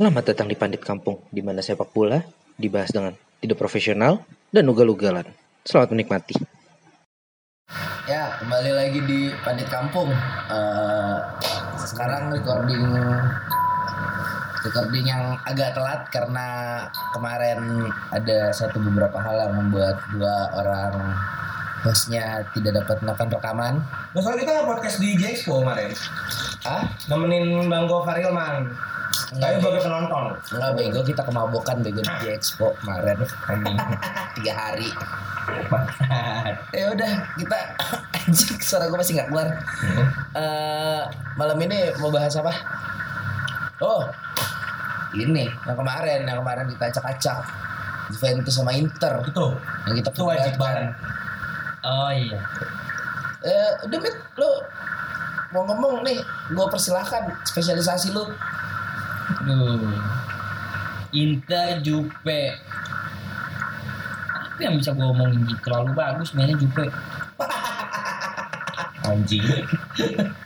Selamat datang di Pandit Kampung, di mana sepak bola dibahas dengan tidak profesional dan ugal-ugalan. Selamat menikmati. Ya, kembali lagi di Pandit Kampung. Eh, sekarang recording recording yang agak telat karena kemarin ada satu beberapa hal yang membuat dua orang hostnya tidak dapat melakukan rekaman. Nah, soalnya kita podcast di J-Expo kemarin Ah, Nemenin Bang Gofar Hilman Tapi sebagai penonton enggak bego kita kemabukan bego di Expo kemarin tiga hari. Ya udah kita anjing suara gue masih nggak keluar. Eh, malam ini mau bahas apa? Oh, ini yang kemarin, yang kemarin kita acak-acak Juventus sama Inter Itu yang kita Itu wajib banget Oh iya. Eh, udah mit, lu mau ngomong nih, gue persilahkan spesialisasi lu. Aduh. Inter Jupe. Apa yang bisa gue omongin gitu? Terlalu bagus mainnya Jupe. Anjing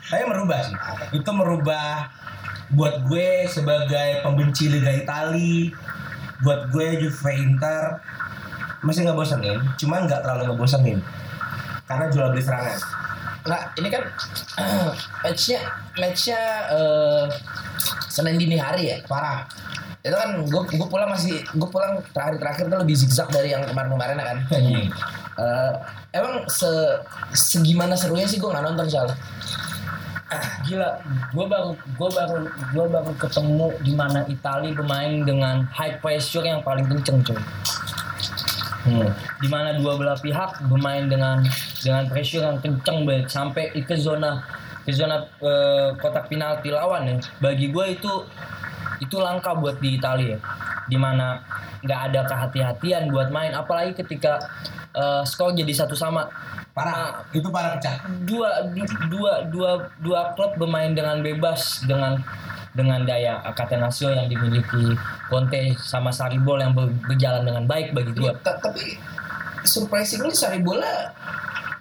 Tapi merubah sih Itu merubah Buat gue sebagai pembenci Liga Itali Buat gue Juve Inter Masih nggak bosenin Cuman nggak terlalu ngebosenin Karena jual beli serangan Nah, ini kan matchnya matchnya eh, Senin dini hari ya. Parah Itu kan gue gue pulang masih gue pulang terakhir terakhir tuh lebih zigzag dari yang kemarin kemarin kan. Anjing Eh, emang se segimana serunya sih gue nggak nonton soalnya. Gila, gue baru gue baru gue baru ketemu di mana Itali bermain dengan high pressure yang paling kenceng cuy. hmm. Di mana dua belah pihak bermain dengan dengan pressure yang kenceng banget sampai ke zona ke zona eh, kotak penalti lawan ya. Bagi gue itu itu langka buat di Italia ya. Di mana nggak ada kehati-hatian buat main apalagi ketika eh, skor jadi satu sama Parah Itu parah pecah dua du- dua dua dua klub bermain dengan bebas dengan dengan daya Catenaccio yang dimiliki Conte sama Saribol yang ber- berjalan dengan baik bagi gua. Ta- Tapi surprisingly Saribola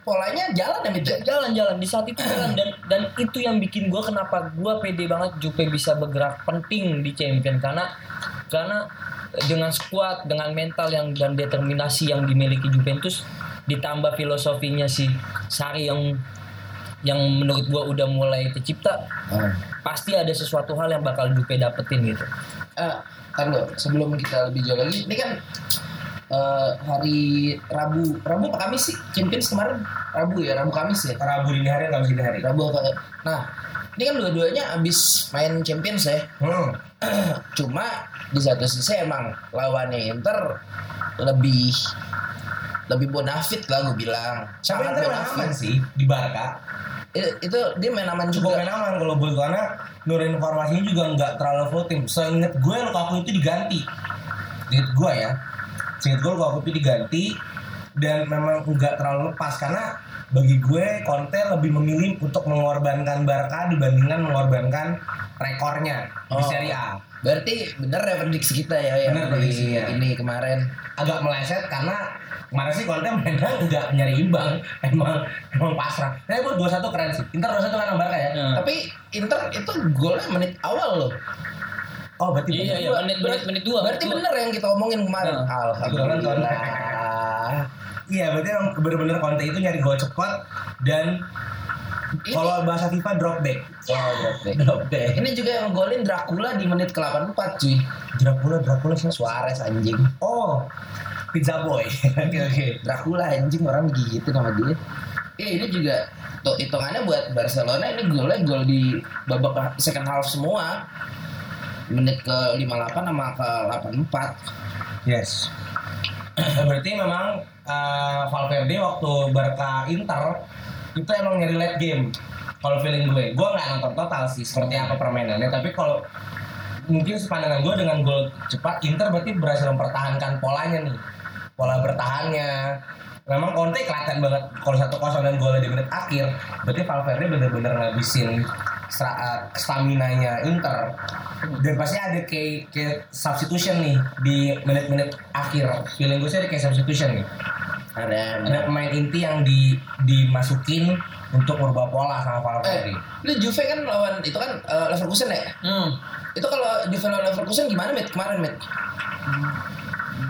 polanya jalan ya Mit? Jalan-jalan di saat itu jalan dan dan itu yang bikin gua kenapa gua pede banget Jupe bisa bergerak penting di champion karena karena dengan skuad dengan mental yang dan determinasi yang dimiliki Juventus ditambah filosofinya si Sari yang yang menurut gua udah mulai tercipta Hmm. pasti ada sesuatu hal yang bakal Jupe dapetin gitu. Eh, kan sebelum kita lebih jauh lagi, ini kan eh, hari Rabu, Rabu apa Kamis sih? Champions kemarin Rabu ya, Rabu Kamis ya. Rabu dini hari bisa dini hari Rabu apa? Nah, ini kan dua-duanya abis main Champions ya. hmm. Cuma di satu sisi emang lawannya Inter lebih lebih bonafit lah gue bilang. Sangat Inter main sih Di Barca Itu, itu dia main aman cukup juga. main aman kalau buat gue karena menurut informasinya juga nggak terlalu tim. Seinget gue Lukaku itu diganti. Seinget gue ya. Seinget gue Lukaku itu diganti dan memang nggak terlalu lepas karena bagi gue Conte lebih memilih untuk mengorbankan Barca dibandingkan mengorbankan rekornya di Oh. Serie A. Berarti bener ya prediksi kita ya yang Bener di prediksinya. ini kemarin. Agak meleset karena kemarin sih Conte mainnya nggak nyari imbang, emang emang pasrah. Tapi buat 2-1 keren sih. Inter 2-1 kan sama Barca ya. Ya. Tapi Inter itu golnya menit awal loh. Oh berarti Iya, iya, menit menit menit dua. Berarti menit dua. bener yang kita omongin kemarin. Nah. Alhamdulillah. Iya berarti emang bener-bener Conte itu nyari gol cepat dan kalau bahasa FIFA drop back. Oh, drop back. Drop back. Ini juga yang golin Dracula di menit ke-84 cuy. Dracula Dracula siapa? Suarez anjing. Oh Pizza Boy. Oke oke. Dracula anjing orang digigitin sama dia. Iya ini juga tuh hitungannya buat Barcelona ini golnya gol di babak second half semua. Menit ke 58 sama ke 84. Yes. Berarti memang eh, Valverde waktu Barca Inter itu emang nyari late game. Kalau feeling gue, gue nggak nonton total sih seperti apa permainannya. Tapi kalau mungkin sepandangan gue dengan gol cepat Inter berarti berhasil mempertahankan polanya nih, pola bertahannya. Memang Conte kelihatan banget kalau satu kosong dan golnya di menit akhir. Berarti Valverde bener-bener ngabisin stamina nya Inter dan pasti ada kayak kayak substitution nih di menit-menit akhir feeling gue sih ada kayak substitution nih Ada ada pemain inti yang di dimasukin untuk merubah pola sama Eh, Valverde lu Juve kan lawan itu kan eh, Leverkusen ya? Hmm. Itu kalau Juve lawan Leverkusen gimana Met kemarin Met?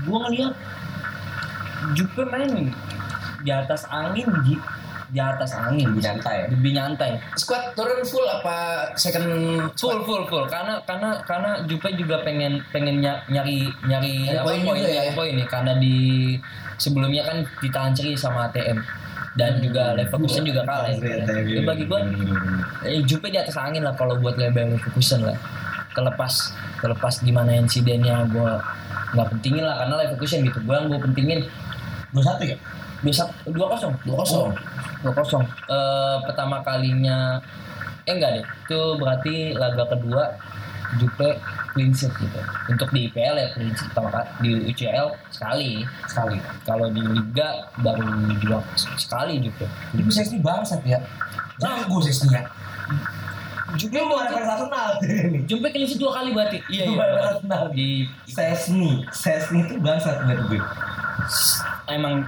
Gue ngeliat Jupe main di atas angin Ji. di atas angin lebih nyantai lebih nyantai Squad turun full apa second full full full. Karena karena karena Jupe juga pengen pengen ny- nyari nyari apa poin poin juga ya. nyari poin nih karena di sebelumnya kan ditahan ceri sama ATM dan juga Leverkusen juga kalah ya. Ya, bagi gua eh, Jupe di atas angin lah kalau buat Bayern Leverkusen lah. Kelepas kelepas gimana insidennya gua nggak pentingin lah. Karena Leverkusen gitu. Yang gua pentingin dua satu ya? Dua satu dua kosong. 2-0. dua kosong. Eh, pertama kalinya eh enggak deh. Itu berarti laga kedua Jupe clean sheet gitu. Untuk di IPL ya clean sheet pertama di UCL sekali. Sekali. Kalau di Liga baru dua sekali Jupe tapi Sesni bangsat ya. Jago Sesni ya Jupe dia mau ada Arsenal clean sheet dua kali berarti? Iya Bukan iya Arsenal. di Sesni. Sesni itu bangsat menurut gue. Emang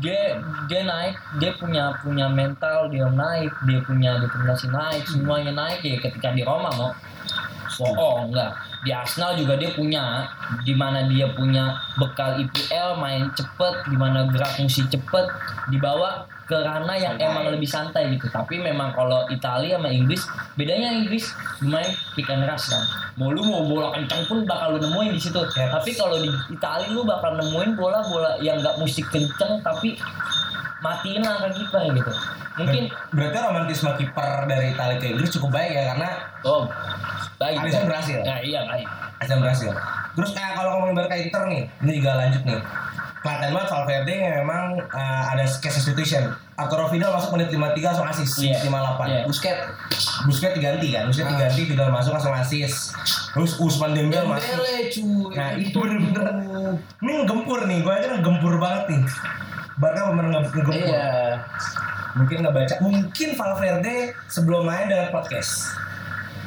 dia dia naik dia punya punya mental dia naik dia punya determinasi naik semuanya naik ya ketika di Roma mau so oh enggak. Di Arsenal juga dia punya. Di mana dia punya bekal IPL main cepet di mana gerak fungsi cepet dibawa ke ranah yang Santai. emang lebih santai gitu tapi memang kalau Italia sama Inggris bedanya Inggris main pick and rush kan mau lu mau bola kencang pun bakal lu nemuin di situ Yes. tapi kalau di Italia lu bakal nemuin bola-bola yang nggak mesti kencang tapi matiin lah ke kiper gitu. Mungkin berarti romantisme kiper dari Italia ke Inggris cukup baik ya karena oh baik Alisson berhasil. nah, iya baik. Alisson berhasil. Terus kayak kalau ngomongin Barca Inter nih ini juga lanjut nih. Kelihatan banget Valverde yang memang uh, ada case substitution. Arturo Vidal masuk menit 53 langsung asis Iya. 58 Iya. Busket Busquets diganti kan? Busquets Ah. diganti Vidal masuk langsung asis terus Usman Dembele masuk. Dembele cuy. Nah itu bener-bener Ini ngegempur nih Gue aja ngegempur banget nih Barca bener nge- ngegempur Iya. Mungkin nggak baca. Mungkin Valverde sebelum main dengan podcast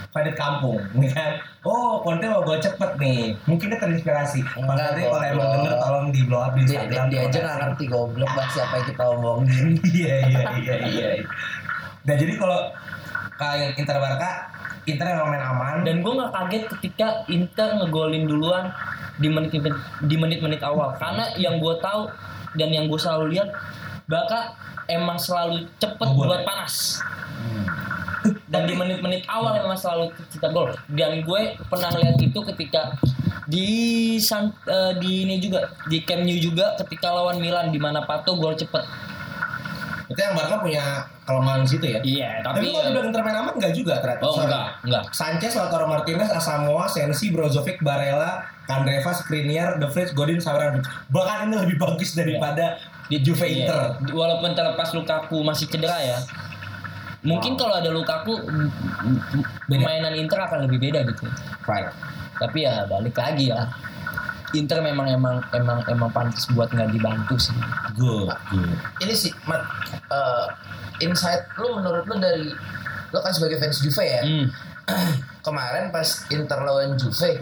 Padat kampung nih kan? Oh Conte mau gue cepet nih. Mungkin dia terinspirasi. Valverde kalau emang denger Tolong di blow up di dia, dia, Instagram. dia aja nggak ngerti goblok banget siapa yang kita omongin. Iya iya iya iya. Nah jadi kalau Kayak Inter Barca Inter yang main aman. Dan gue nggak kaget ketika Inter ngegolin duluan di menit di menit-menit awal. Karena yang gue tahu dan yang gue selalu lihat Barca emang selalu cepet Ngebul. buat panas. Dan di menit-menit awal emang selalu kita gol. Dan gue pernah lihat itu ketika di San, eh, di ini juga di Camp Nou juga ketika lawan Milan di mana Pato gol cepet. Itu yang Barca punya kelemahan di situ ya iya Tapi tapi kalau dibilang Inter main aman enggak juga ternyata oh Sorry. enggak enggak Sanchez, Lautaro Martinez, Asamoah, Sensi, Brozovic, Barella, Kandreva, Skriniar, De Vrij, Godin, Sauran. Bahkan ini lebih bagus daripada di Juve Iya. Inter. Walaupun terlepas Lukaku masih cedera ya. Mungkin kalau ada Lukaku m- m- permainan Inter akan lebih beda gitu. Right. Tapi ya balik lagi ya. Inter memang emang emang emang pantas buat nggak dibantu sih. Good, good. ini sih Mat eh, insight lu menurut lu dari lu kan sebagai fans Juve ya Hmm. kemarin pas Inter lawan Juve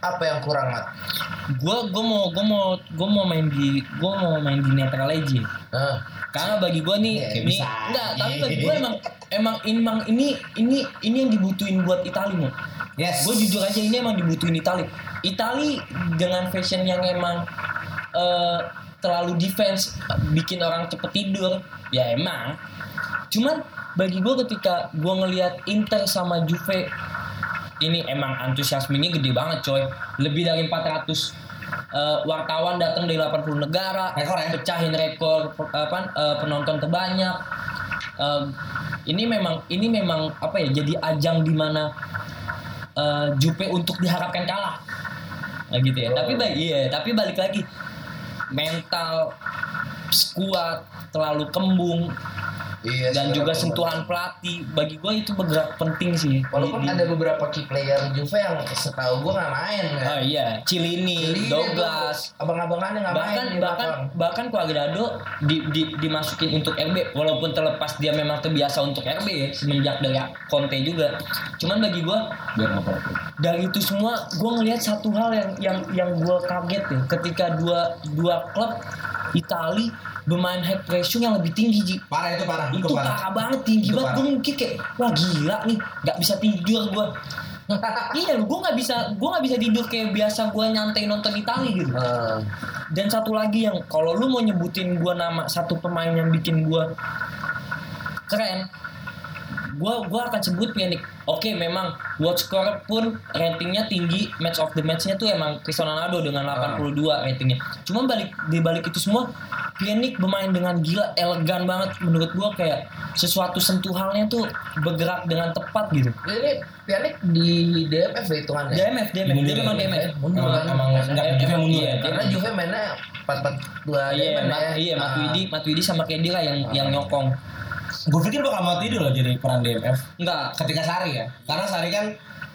apa yang kurang Mat Gua gua mau gua mau gua mau main di gua mau main di netral aja. Nah, Karena bagi gua nih, Ya, nih enggak, tapi bagi gua emang emang emang ini ini ini yang dibutuhin buat Italia mau. Yes. gue jujur aja ini emang dibutuhin Itali. Itali dengan fashion yang emang eh, terlalu defense bikin orang cepet tidur ya emang. Cuman bagi gue ketika gue ngelihat Inter sama Juve ini emang antusiasmenya gede banget coy. Lebih dari 400 eh, wartawan datang dari 80 negara Rekor ya? pecahin rekor apa eh, penonton terbanyak. Eh, ini memang ini memang apa ya jadi ajang di mana eh, Jupe untuk diharapkan kalah nah, gitu ya. Tapi baik iya tapi balik lagi. Mental skuad terlalu kembung Iya, dan juga sentuhan pelatih. Bagi gue itu bergerak penting sih. Walaupun Di- ada beberapa key player Juve yang setahu gue nggak main kan. oh iya. Cilini, Jadi Douglas. abang-abangannya nggak main bahkan bahkan bahkan Cuadrado di, di, dimasukin untuk RB walaupun terlepas dia memang terbiasa untuk RB ya semenjak dari Conte juga. Cuman bagi gue dari itu semua gue ngelihat satu hal yang yang yang gue kaget ya. Ketika dua dua klub Itali bermain high pressure yang lebih tinggi Ji. Parah itu parah, itu parah. banget tinggi Itu banget. parah. gue mungkin kayak wah gila nih nggak bisa tidur gue iya gue nggak bisa gue nggak bisa tidur kayak biasa gue nyantai nonton Itali gitu. Eh, dan satu lagi yang kalau lu mau nyebutin gua nama satu pemain yang bikin gua keren gua gua akan sebut Pjanic. Oke, memang watch score pun ratingnya tinggi, match of the match-nya tuh emang Cristiano Ronaldo dengan 82 ratingnya. Cuma balik di balik itu semua Pjanic bermain dengan gila, elegan banget menurut gua kayak sesuatu sentuhannya tuh bergerak dengan tepat gitu. ini Pjanic di DMF ya hitungannya. DMF, DMF, dia memang DMF. Mundur Emang, kan? emang Juve mundur iya, ya. Karena Juve mainnya 4-4-2 Iya, ya. iya, Ah. Matuidi, Matuidi sama Kedira yang yang nyokong. Gue pikir bakal mati dulu loh jadi peran DMF Enggak, ketika Sari ya. Karena Sari kan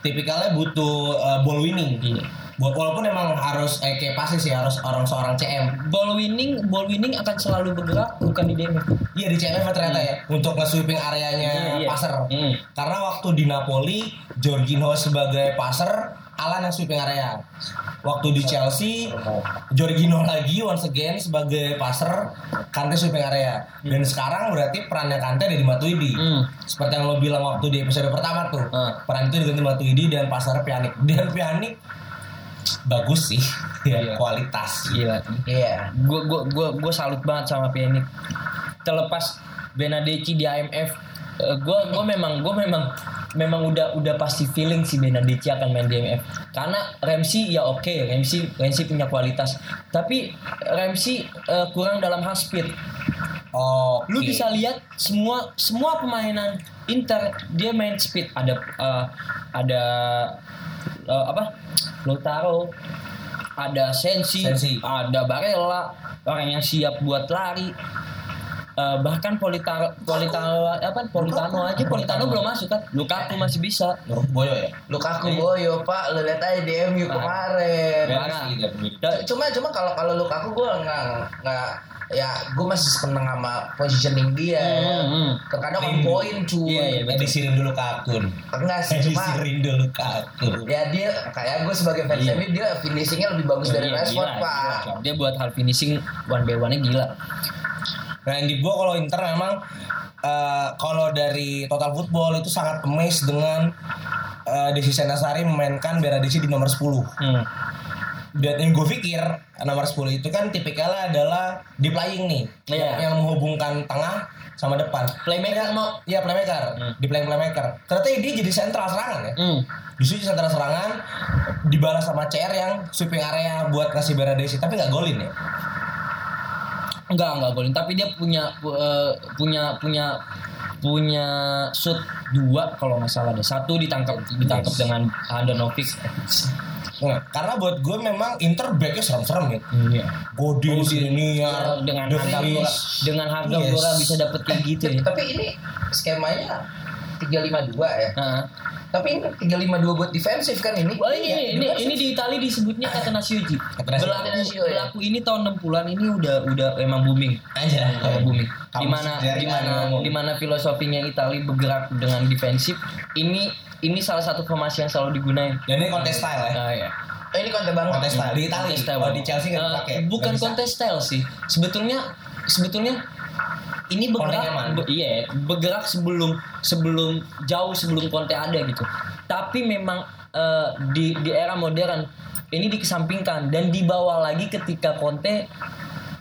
tipikalnya butuh uh, ball winning. Iya. Buat walaupun emang harus eh, kayak pasti sih harus orang seorang CM. ball winning ball winning akan selalu bergerak bukan di DMF Iya di CM ternyata ya untuk nge-sweeping areanya Iya, iya. passer. Hmm. Karena waktu di Napoli, Jorginho sebagai passer, Alan yang sweeping area. Waktu di Chelsea, Jorginho lagi once again sebagai passer, Kante sweeping area. Dan sekarang berarti perannya Kante ada di Matuidi. Hmm. Seperti yang lo bilang waktu di episode pertama tuh. Hmm. Peran itu diganti Matuidi dan pasarnya Pjanic. Dan Pjanic bagus sih, ya, Iya. kualitas. Iya. gue gue gue gue salut banget sama Pjanic terlepas Benadeci di IMF gue gue memang gue memang memang udah udah pasti feeling si Benadeci akan main di IMF karena Ramsey ya oke Ramsey Ramsey punya kualitas. Tapi Ramsey eh, kurang dalam hal speed. Oke. lu bisa lihat semua semua pemainan Inter dia main speed. Ada eh, ada eh, apa? Lautaro ada Sensi, Sensi. ada Barella orang yang siap buat lari Eh, bahkan Politano Politano apa Politano aja Politano belum masuk kan Lukaku masih bisa Menurut Boyo ya. Lukaku Iya. Boyo pak, lu lihat aja di MU kemarin. Parah. Cuma cuma kalau kalau Lukaku gue nggak nggak ya gue masih seneng sama positioning dia. Hmm, hmm. Terkadang on Rindu. point cuy. Iya, iya. Edisi dulu ke akun. Enggak sih cuma Edisi dulu ke akun. ya dia kayak gue sebagai fans Iya. Dia finishingnya lebih bagus dari Iya, Rashford gila, pak. dia buat hal finishing one by one nya gila Nah, di gua kalau Inter memang eh, kalau dari total football itu sangat amazed dengan uh, Desi Senasari memainkan Beradisi di nomor 10. hmm. Dan yang gue pikir nomor 10 itu kan tipikalnya adalah di playing nih, Iya. yang, yang menghubungkan tengah sama depan. Playmaker, Mo. Iya playmaker, Hmm. di playing playmaker. Ternyata dia jadi sentral serangan ya. Hmm. Justru di sentral serangan dibalas sama CR yang sweeping area buat ngasih Beradisi tapi nggak golin ya. Enggak, enggak golin. Tapi dia punya pu- eh, punya punya punya shoot dua kalau nggak salah deh. Satu ditangkap ditangkap Yes. dengan Handanovic. Nah, karena buat gue memang Inter backnya serem-serem gitu. Iya. Godin, Siniar, dengan De harga dengan harga Yes. bisa dapet kayak gitu ya. Tapi ini skemanya 352 ya. Nah, Tapi ini 352 buat defensif kan ini. Wah, ini, Iya, ini, defensif. ini di Itali disebutnya Catenaccio Ji. Catenaccio. Berlaku, Catenaccio, ya. berlaku ini tahun 60-an ini udah udah emang booming. Aja. Emang booming. Di mana sendiri di mana kan ngomong. di mana filosofinya Itali bergerak dengan defensif. Ini ini salah satu formasi yang selalu digunain. Dan ini kontes style ya. Nah, ya. Oh, ini konten banget. Kontes style di Itali. Kontes style. Kalau di Chelsea nggak Eh, dipakai. bukan kontes style sih. Sebetulnya sebetulnya ini bergerak be- iya bergerak sebelum sebelum jauh sebelum Conte ada gitu. Tapi memang eh, di di era modern ini dikesampingkan dan dibawa lagi ketika Conte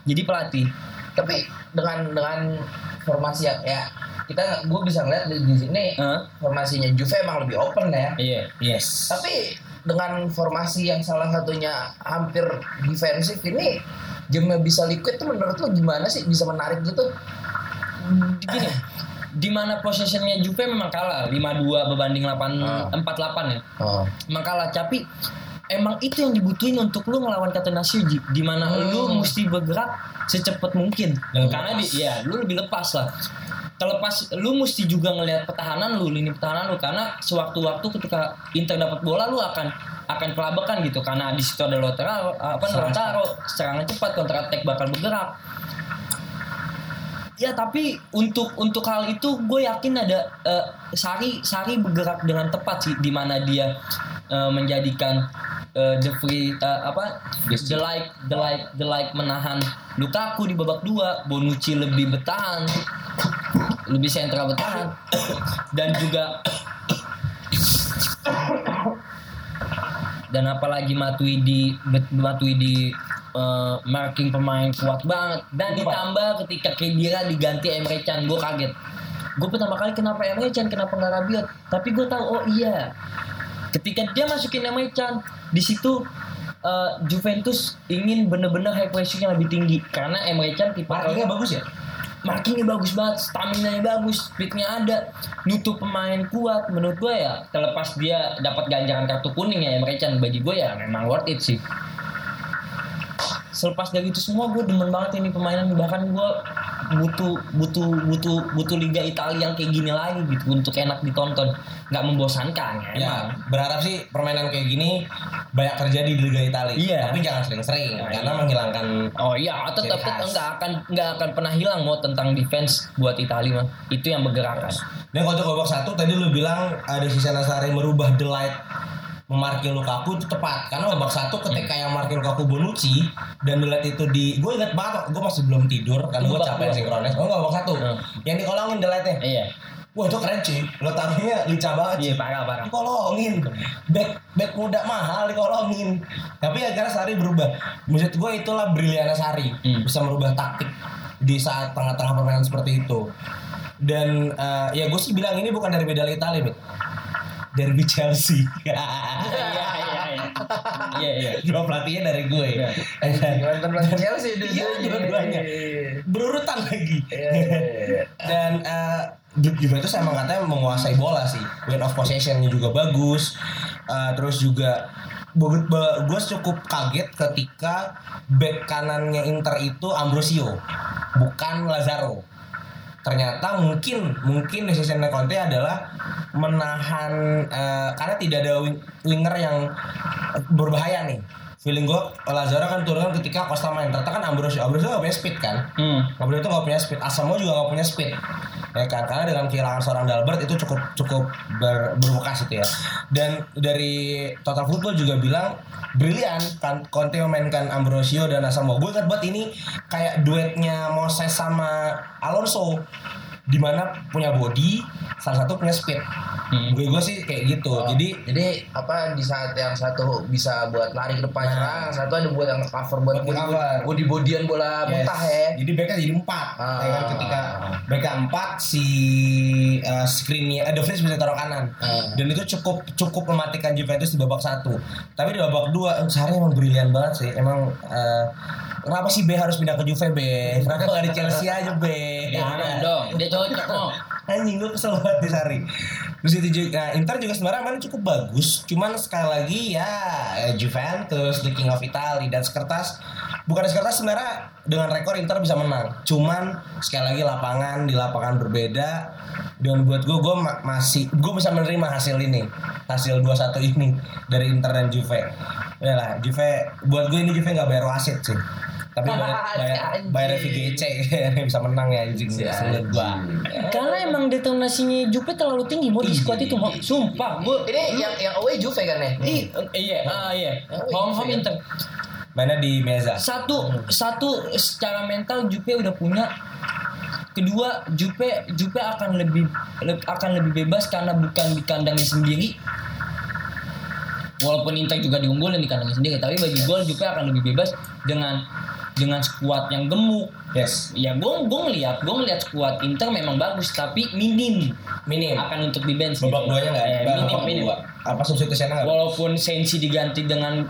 jadi pelatih. Tapi dengan dengan formasi yang ya kita gue bisa ngeliat di, di sini Hah? formasinya Juve emang lebih open ya. Iya. Yes. Tapi dengan formasi yang salah satunya hampir defensif ini gamenya bisa liquid tuh menurut lu gimana sih bisa menarik gitu? Gini, di mana possessionnya Juve memang kalah 5-2 berbanding 8 Ah. 4-8 ya. Oh. makalah tapi emang itu yang dibutuhin untuk lu ngelawan Catenaccio Ji. Di mana Hmm. lu mesti bergerak secepat mungkin. Karena di ya lu lebih lepas lah. Terlepas lu mesti juga ngelihat pertahanan lu lini pertahanan lu. Karena sewaktu-waktu ketika Inter dapat bola lu akan akan kelabakan gitu. Karena di situ ada Lautaro apa Lautaro. Serangan cepat counter attack bakal bergerak ya tapi untuk untuk hal itu gue yakin ada eh, Sari Sari bergerak dengan tepat sih di mana dia eh, menjadikan eh, the free eh, apa the like the like the like menahan Lukaku di babak dua Bonucci lebih bertahan lebih sentral bertahan dan juga dan apalagi Matuidi Matuidi eh, marking pemain kuat banget. Dan ditambah ketika Kedira diganti Emre Can gue kaget. Gue pertama kali kenapa Emre Can kenapa nggak Rabiot? Tapi gue tahu oh iya. Ketika dia masukin Emre Can di situ eh, Juventus ingin bener-bener high pressing yang lebih tinggi. Karena Emre Can tipe Markingnya bagus ya? markingnya bagus banget, stamina nya bagus, speednya ada, nutup pemain kuat. Menurut gue ya, terlepas dia dapat ganjaran kartu kuning ya, Emre Can bagi gue ya memang worth it sih. Selepas dari itu semua gue demen banget ini permainan bahkan gue butuh butuh butuh butuh liga Italia yang kayak gini lagi gitu untuk enak ditonton nggak membosankan ya, Ya, emang. berharap sih permainan kayak gini banyak terjadi di Liga Italia. Iya. Tapi jangan sering-sering Nah, karena iya. menghilangkan Oh iya, khas. tetap nggak akan nggak akan pernah hilang mau tentang defense buat Italia mah. Itu yang bergerak kan. Dan kalau untuk babak satu tadi lu bilang ada si Senasari merubah the light memarkir Lukaku itu tepat. Karena babak satu ketika yang markir Lukaku Bonucci dan the light itu di gue inget banget gue masih belum tidur karena gue capek sinkronis. Oh enggak babak satu. Hmm. yang dikolongin the lightnya. Iya. wah itu keren cuy. Lo taruhnya lincah banget Iya sih parah parah. dikolongin. Back back muda mahal dikolongin. Tapi akhirnya Sari berubah. Maksud gue itulah briliannya Sari. Hmm. bisa merubah taktik di saat tengah-tengah permainan seperti itu. Dan eh, ya gue sih bilang ini bukan dari medali Italia Mit. Derby Chelsea Iya iya iya. Iya iya. dua pelatihnya dari gue Iya. Gimana teman Chelsea dua Iya, dua-duanya. berurutan lagi Iya, iya, iya. dan eh, Ju- Juventus emang katanya menguasai bola sih win of possessionnya juga bagus Eh, terus juga gue cukup kaget ketika back kanannya Inter itu Ambrosio bukan Lazaro ternyata mungkin mungkin decisionnya Conte adalah menahan eh, karena tidak ada wing- winger yang berbahaya nih. Feeling gue Lazaro kan turun ketika Costa main. Ternyata kan Ambrosio Ambrosio gak punya speed kan? Hmm. Gabriel itu nggak punya speed, Asamo juga nggak punya speed, kan? Karena dengan kehilangan seorang Dalbert itu cukup cukup ber, berbekas itu ya. Dan dari Total Football juga bilang brilian kan Conte memainkan Ambrosio dan Asamo. Gue ingat banget ini kayak duetnya Moses sama Alonso di mana punya body, salah satu punya speed. Hmm. Gue gue sih kayak gitu. Oh, Jadi jadi apa di saat yang satu bisa buat lari ke depan Nah. yang satu ada buat yang cover buat body cover. body bodian bola Yes. muntah ya. Jadi backnya jadi empat. Ah. Ya kan? Ketika backnya empat si uh, screennya, ada Fritz bisa taruh kanan. Ah. Dan itu cukup cukup mematikan Juventus di babak satu. Tapi di babak dua, Sarri emang brilian banget sih. Emang uh, kenapa sih B harus pindah ke Juve B? Kenapa nggak di Chelsea aja B? Jangan dong, dia cocok kok. Anjing gue kesel banget di Sari. Terus itu juga, nah, Inter juga sebenarnya mainnya cukup bagus. Cuman sekali lagi ya Juventus, the king of Italy dan sekertas. Bukan sekertas sebenarnya dengan rekor Inter bisa menang. Cuman sekali lagi lapangan di lapangan berbeda. Dan buat gue, gue ma- masih gue bisa menerima hasil ini, hasil 2-1 ini dari Inter dan Juve. Udah lah, Juve buat gue ini Juve nggak bayar wasit sih. Tapi bayar bayar, bayar VGC bisa menang ya anjing. Si Sulit gua. Karena emang detonasinya Jupe terlalu tinggi mau di squad itu mau sumpah gue Ini yang yang away Juve kan ya? Ih, iya, ah iya. Home home Inter. Mainnya di Meza. Satu satu secara mental Jupe udah punya kedua Jupe Jupe akan lebih le- akan lebih bebas karena bukan di kandangnya sendiri walaupun Inter juga diunggulin di kandangnya sendiri tapi bagi gue Jupe akan lebih bebas dengan dengan skuad yang gemuk Yes. ya gue gue ngeliat gue ngeliat skuad Inter memang bagus tapi minim Minim. akan untuk di bench Babak duanya nggak ada. minim minim. Apa substitusinya nggak? walaupun Sensi diganti dengan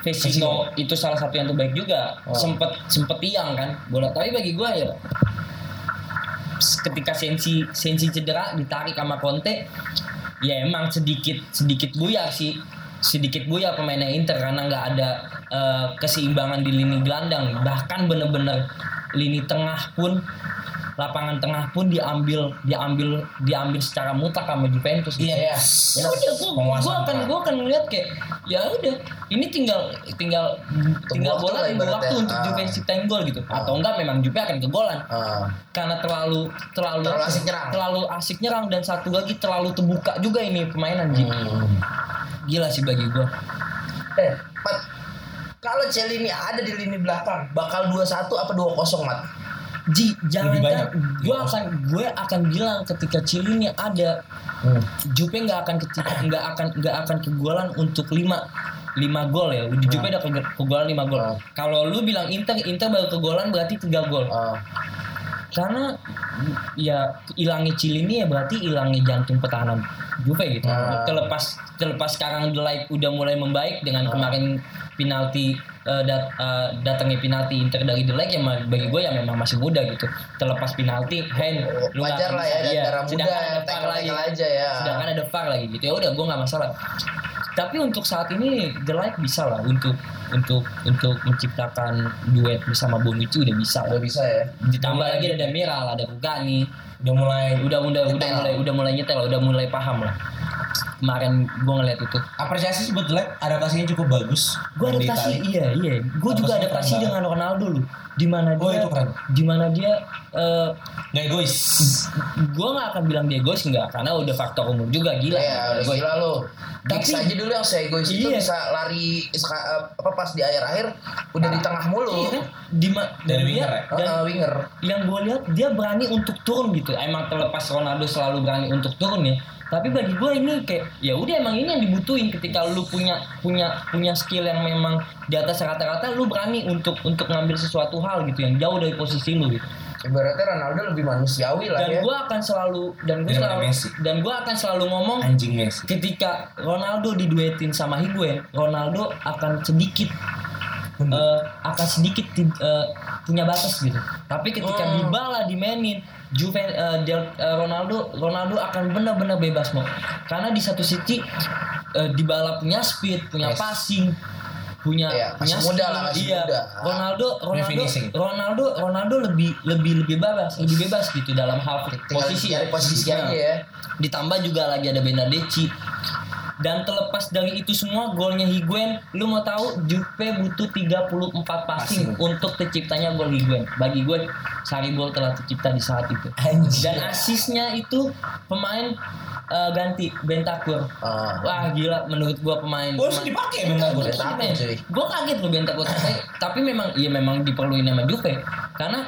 Vesino itu salah satu yang terbaik juga Oh. sempet sempet tiang kan bola tapi bagi gue ya ketika Sensi Sensi cedera ditarik sama Conte ya emang sedikit sedikit buyar sih sedikit buyar pemainnya Inter karena nggak ada eh, keseimbangan di lini gelandang. Bahkan bener-bener lini tengah pun lapangan tengah pun diambil diambil diambil secara mutlak sama Juventus gitu. Iya. ya udah Penguasaan gue akan gue akan ngeliat kayak ya udah ini tinggal tinggal tinggal waktu bola tunggu ibaratnya. waktu untuk Ah. Juve ciptain gol gitu atau enggak memang Juve akan kegolan Ah. karena terlalu terlalu Terlalu asik nyerang. terlalu asik nyerang dan satu lagi terlalu terbuka juga ini permainan Ji. Hmm. gila sih bagi gue Eh, Mat, kalau Celini ada di lini belakang, bakal 2-1 apa 2-0, Mat? Ji, jangan banyak. gue akan gue akan bilang ketika Cilini ada Hmm. Juve nggak akan ketika nggak akan nggak akan kegolan untuk 5 5 gol ya. Di Juve udah kege- kegolan 5 gol. Hmm. Kalau lu bilang Inter Inter baru kegolan berarti 3 gol. Ah. Karena ya hilangnya Cilini ya berarti hilangnya jantung pertahanan Juve gitu. Hmm. Terlepas terlepas sekarang The Light udah mulai membaik dengan kemarin penalti eh, dat- eh, datangnya penalti Inter dari The Light yang bagi gue ya memang masih muda gitu. Terlepas penalti hand lu Wajar lah ya, iya. darah muda, Sedangkan ada VAR lagi. aja ya. Sedangkan ada VAR lagi gitu. Ya udah gue nggak masalah. Tapi untuk saat ini The Light bisa lah untuk untuk untuk menciptakan duet bersama Bonucci udah bisa. Udah bisa ya. Ditambah lagi ada Demiral, ada Rugani, Udah mulai udah udah udah mulai udah mulai nyetel, udah mulai paham lah. Kemarin gue ngeliat itu. apresiasi sebetulnya adaptasinya cukup bagus. Gue adaptasi, iya iya. Gue juga adaptasi dengan Ronaldo loh. Di mana Oh, dia, itu keren. di mana dia, eh Nggak egois. gue nggak akan bilang dia egois nggak, karena udah faktor umur juga gila. Iya, udah gila lu. Tapi- Giggs aja dulu yang saya egois itu Iya. bisa lari eh, apa pas di akhir-akhir udah di tengah mulu. Iya kan? Di Dari winger dia- ya? dan Ah, winger. yang gue lihat dia berani untuk turun gitu emang terlepas Ronaldo selalu berani untuk turun ya tapi bagi gue ini kayak ya udah emang ini yang dibutuhin ketika lu punya punya punya skill yang memang di atas rata-rata lu berani untuk untuk ngambil sesuatu hal gitu yang jauh dari posisi lu gitu Ibaratnya Ronaldo lebih manusiawi lah dan ya. gue akan selalu dan gue selalu Messi. dan gue akan selalu ngomong Anjing Messi. ketika Ronaldo diduetin sama Higuain Ronaldo akan sedikit eh, akan sedikit eh, punya batas gitu. Tapi ketika Hmm. Dybala dimainin, Juve eh, Del- eh, Ronaldo Ronaldo akan benar-benar bebas mau. Karena di satu sisi eh, Dybala punya speed, punya Yes. passing, punya Iya, punya muda lah, masih iya. muda. Ronaldo Ronaldo. Ronaldo Ronaldo lebih lebih lebih bebas, lebih bebas gitu dalam hal Tinggal posisi cari posisi aja ya. ditambah juga lagi ada Bernardeschi dan terlepas dari itu semua golnya Higuain lu mau tahu Juve butuh 34 passing Passing. untuk terciptanya gol Higuain bagi gue Saribol telah tercipta di saat itu Anjing. dan asisnya itu pemain eh, ganti Bentakur Ah. wah gila menurut gue pemain Oh, harus dipakai cuy. gue kaget loh Bentakur tapi, tapi memang iya memang diperluin sama Juve karena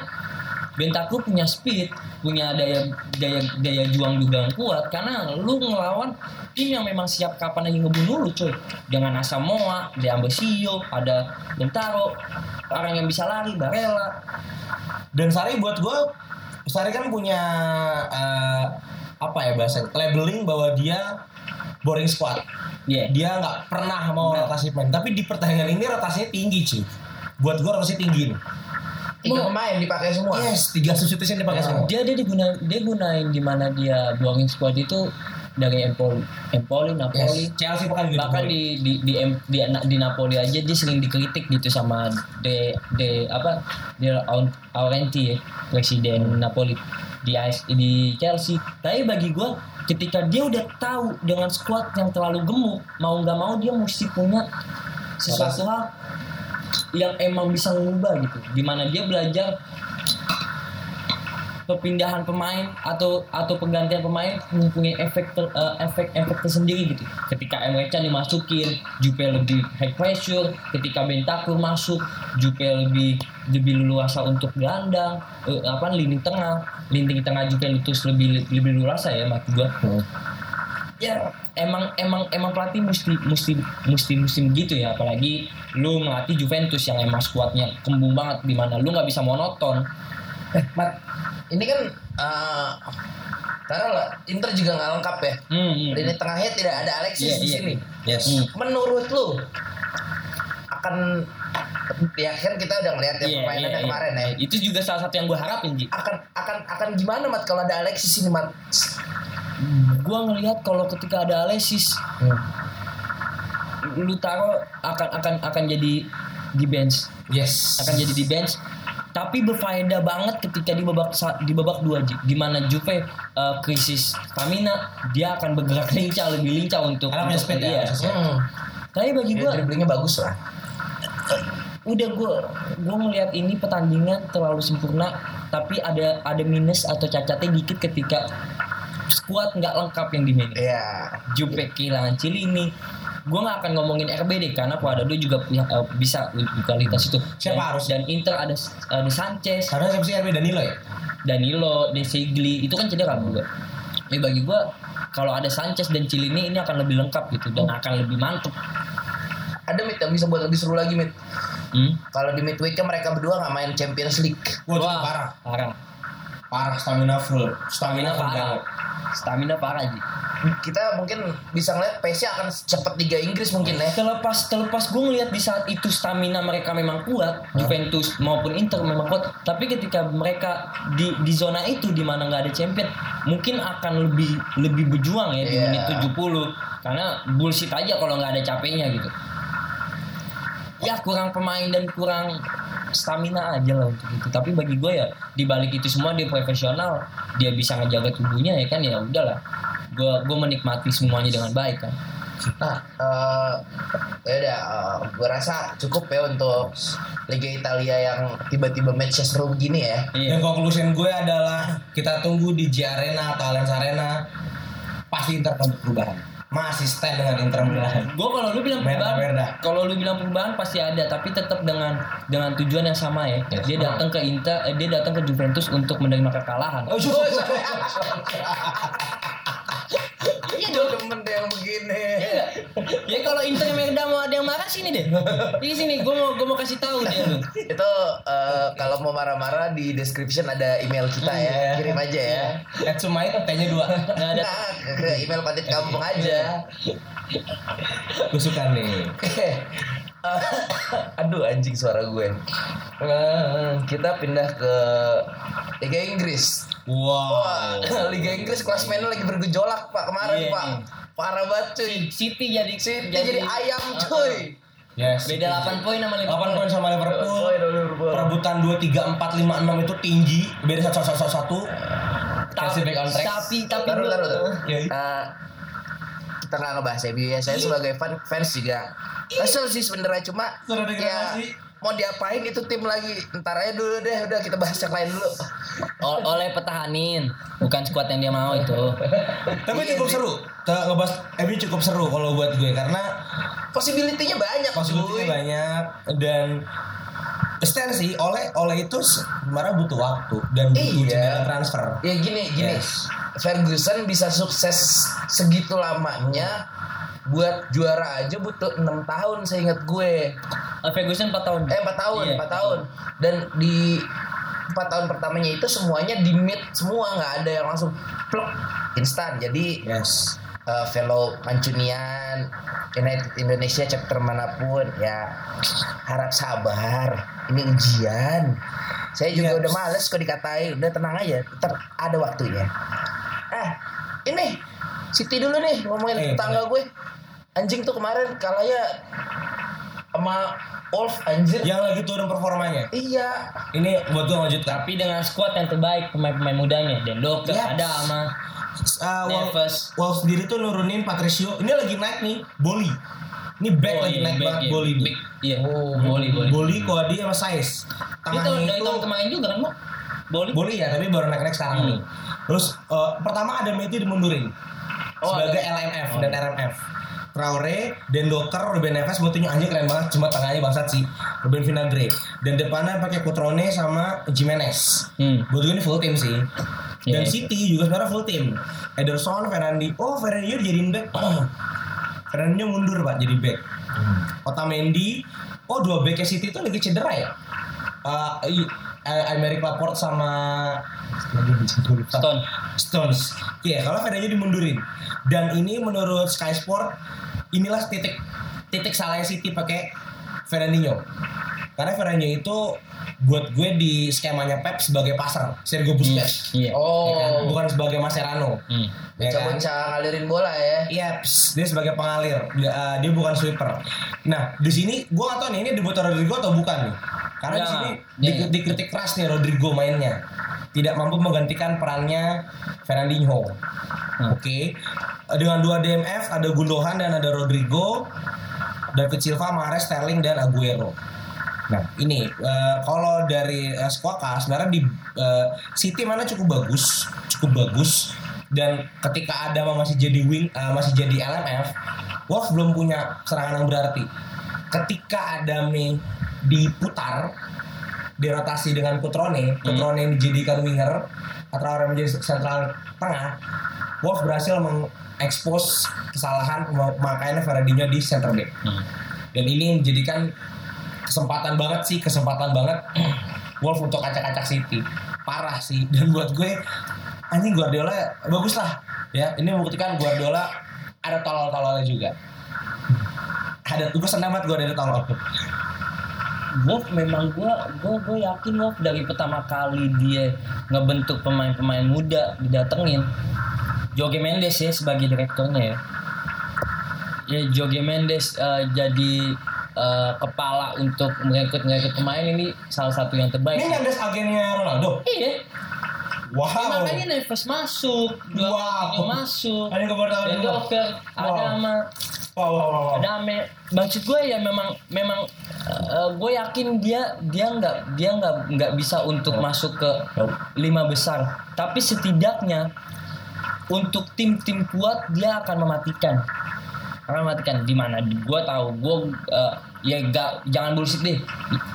Bentakur punya speed, punya daya daya daya juang juga yang kuat karena lu ngelawan tim yang memang siap kapan lagi ngebunuh lu cuy. Dengan Asamoah, De Ambasio, ada Bentaro, orang yang bisa lari, Barella. Dan Sari buat gue, Sari kan punya eh, apa ya bahasa labeling bahwa dia boring squad. Iya. Dia nggak pernah mau Nah. rotasi pemain. Tapi di pertandingan ini rotasinya tinggi cuy. Buat gue rotasi tinggi nih. Tiga pemain dipakai semua. Yes, tiga substitution dipakai semua. Dia dia diguna dia gunain di mana dia boring squad itu dari Empoli, Empoli, Napoli. Yes. Chelsea bahkan bahkan di di di, di, di Napoli aja dia sering dikritik gitu sama de de apa de Aurenti ya presiden Napoli di AS, di Chelsea tapi bagi gue ketika dia udah tahu dengan squad yang terlalu gemuk mau nggak mau dia mesti punya sesuatu hal yang emang bisa mengubah gitu di mana dia belajar perpindahan pemain atau atau penggantian pemain mempunyai efek ter- eh, efek efek tersendiri gitu. Ketika Emre Can dimasukin, Jupe lebih high pressure. Ketika Bentakur masuk, Jupe lebih lebih leluasa untuk gelandang. Eh, apa lini tengah, lini tengah Juventus lebih lebih leluasa ya maksud gua. Ya emang emang emang pelatih mesti mesti mesti mesti begitu ya apalagi lu melatih Juventus yang emang skuadnya kembung banget di mana lu nggak bisa monoton Eh, Mat, ini kan eh taruhlah Inter juga nggak lengkap ya. Hmm, hmm. Lini tengahnya tidak ada Alexis Iya, di iya. sini. Yes. Hmm. Menurut lu akan ya kan kita udah ngeliat ya Iya, permainannya iya, iya. kemarin ya. Itu juga salah satu yang gue harapin Ji. Akan akan akan gimana Mat kalau ada Alexis ini Mat? Gue ngelihat kalau ketika ada Alexis, lu taruh akan akan akan jadi di bench, Yes. akan jadi di bench. tapi berfaedah banget ketika di babak di babak dua di mana Juve uh, krisis stamina dia akan bergerak lincah lebih lincah untuk punya untuk- speed ya, iya. Hmm. tapi bagi Ya, gue dribblingnya bagus lah. udah gue gue ngelihat ini pertandingan terlalu sempurna tapi ada ada minus atau cacatnya dikit ketika squad nggak lengkap yang dimainin Iya. Jupe kehilangan Cilini gue nggak akan ngomongin RBD karena Cuadrado juga punya eh, bisa di kualitas itu Siapa dan, harus? dan Inter ada ada Sanchez Karena siapa sih RB Danilo ya? Danilo De Segli itu kan cedera juga ya bagi gue kalau ada Sanchez dan Cilini ini akan lebih lengkap gitu dan akan lebih mantep Ada mit yang bisa buat lebih seru lagi mit. hmm? Kalau di midweeknya mereka berdua nggak main Champions League. Wah, Wah, parah. parah Parah stamina full. Stamina full parah banget. Stamina parah Ji Kita mungkin bisa ngeliat PSG akan cepet Liga Inggris mungkin ya. terlepas terlepas gue ngeliat di saat itu stamina mereka memang kuat Juventus maupun Inter memang kuat tapi ketika mereka di di zona itu di mana nggak ada champion mungkin akan lebih lebih berjuang ya di Iya. menit 70 karena bullshit aja kalau nggak ada capeknya gitu ya kurang pemain dan kurang stamina aja lah untuk itu tapi bagi gue ya di balik itu semua dia profesional dia bisa ngejaga tubuhnya ya kan ya udahlah gue gue menikmati semuanya dengan baik kan Nah, eh ya udah, eh, gue rasa cukup ya untuk Liga Italia yang tiba-tiba matchnya seru begini ya. iya Dan conclusion gue adalah kita tunggu di J Arena atau Allianz Arena pasti Inter akan perubahan. Masih stand dengan Inter Milan. Gue kalau lu bilang perubahan, kalau lu bilang perubahan pasti ada, tapi tetap dengan dengan tujuan yang sama ya. Yes. Dia datang ke Inter, eh, dia datang ke Juventus untuk menerima kekalahan. Oh, Iya dong temen deh yang begini. ya kalau Inter Merda mau ada yang marah sini deh. Di sini gue mau gue mau kasih tahu dia. Itu eh, kalau mau marah-marah di description ada email kita ya, Iya. kirim aja ya. At Sumai T-nya dua. Nggak ada. Nah, ke email Pantit Kampung aja. Gue suka nih. Aduh anjing suara gue. Eh, kita pindah ke Liga Inggris. Wah, Wow. Liga Inggris klasmennya lagi bergejolak Pak kemarin Iya, Pak. Parah banget cuy. City jadi City jadi, ayam cuy. Yes. Beda 8 poin sama 8 poin sama Liverpool. Iya, Liverpool. Perebutan 2 3 4 5 6 itu tinggi. Beda 1 1 1 1. Chelsea back on track. Tapi tapi Taruh, taruh, taruh. Ya, Eh, kita nggak ngebahas MU ya. Saya sebagai fan fans juga kesel sih sebenarnya cuma Sudah ya. Mau diapain itu tim lagi ntar aja dulu deh udah kita bahas yang lain dulu O- oleh petahanin, bukan squad yang dia mau itu. Tapi Iya cukup sih. seru. Ngebahas MU cukup seru kalau buat gue karena possibility-nya banyak possibility banyak dan stand sih oleh oleh itu sebenarnya butuh waktu dan butuh Iya. transfer. ya gini gini Yes. Ferguson bisa sukses segitu lamanya buat juara aja butuh enam tahun saya ingat gue Ferguson 4 tahun. eh empat tahun Iya, empat tahun. Dan di empat tahun pertamanya itu semuanya di mid semua nggak ada yang langsung pluk instan. Jadi Yes. uh, fellow Mancunian United Indonesia chapter mana pun ya harap sabar. Ini ujian. Saya juga Yes. udah males kok dikatain. Udah tenang aja ntar ada waktunya. Ah ini Siti dulu nih ngomongin Eh, tetangga gue. Anjing tuh kemarin kalanya sama Wolf anjir Yang lagi turun performanya. iya Ini buat gue lanjut Tapi dengan squad yang terbaik pemain-pemain mudanya dan Doker Yaps. ada sama Uh, Wolf. Wolf sendiri tuh nurunin Patricio. Ini lagi naik nih, Boli. Ini back Oh, lagi iya, naik back, banget iya. Boli nih. Back, Iya. Oh, Boli, boli. Boli, Koadi sama Saiz. Itu Tengahnya dari itu tahun kemarin juga kan, Mak? Boli. Boli ya, tapi baru naik-naik sekarang Hmm. nih. Terus uh, pertama ada Matthew dimundurin Oh, sebagai ada. LMF Oh. dan RMF. Traore, Dan Doker, Ruben Neves butuhnya anjing keren banget, cuma tengahnya bangsat sih. Ruben Vinagre. Dan depannya pakai Cutrone sama Jimenez. Hmm. Buat gue ini full team sih. Dan Iya. City juga sebenarnya full team. Ederson, Ferrandi. Oh, Ferrandi dijadiin back. Oh. Ferrandi mundur pak jadi back. Otamendi. Oh dua backnya City itu lagi cedera ya? Uh, Amerik Laporte sama Stone. Stones. Iya, kalau Ferrandi dimundurin. Dan ini menurut Sky Sport inilah titik titik salahnya City pakai Fernandinho. Karena Fernandinho itu buat gue di skemanya Pep sebagai pasar, Sergio Busquets. Iya. oh Ya kan? Bukan sebagai Mascherano. Hmm. Ya kan? bocah-bocah ngalirin bola ya Iya, dia sebagai pengalir, dia, uh, dia bukan sweeper. Nah, di sini gue gak tahu nih ini debut Rodrigo atau bukan nih. Karena di Ya, sini ya, di- ya. dikritik keras nih Rodrigo mainnya. Tidak mampu menggantikan perannya Fernandinho. Hmm. Oke. Dengan dua DMF ada Gundogan dan ada Rodrigo, David Silva, Mahrez, Sterling dan Aguero. Nah, ini eh, kalau dari uh, Squawka sebenarnya di eh, City mana cukup bagus, cukup bagus dan ketika Adama masih jadi wing eh, masih jadi LMF, Wolves belum punya serangan yang berarti. Ketika Adame diputar dirotasi dengan Kutrone, Kutrone yang dijadikan winger atau orang menjadi sentral tengah, Wolves berhasil mengekspos kesalahan makanya Fernandinho di center back. Hmm. Dan ini menjadikan kesempatan banget sih, kesempatan banget Wolf untuk acak-acak City. Parah sih. Dan buat gue anjing Guardiola bagus lah. Ya, ini membuktikan Guardiola ada tolol-tololnya juga. Ada gue senang banget gue ada tolol. Wolf memang gua gua gua yakin Wolf dari pertama kali dia ngebentuk pemain-pemain muda didatengin Jorge Mendes ya sebagai direkturnya ya. Ya Jorge Mendes eh, jadi eh, kepala untuk merekrut merekrut pemain ini salah satu yang terbaik. Ini Mendes agennya Ronaldo. Iya. Wow. Makanya Neves masuk, dua Wow. masuk. Ada juga. Dover, Wow. ada sama Wow, wow, wow, ada ame maksud gue ya memang memang eh, gue yakin dia dia nggak dia nggak nggak bisa untuk masuk ke lima besar. Tapi setidaknya untuk tim-tim kuat dia akan mematikan. Akan mematikan. Di mana? Gue tahu. Gue eh, ya gak, jangan bullshit deh.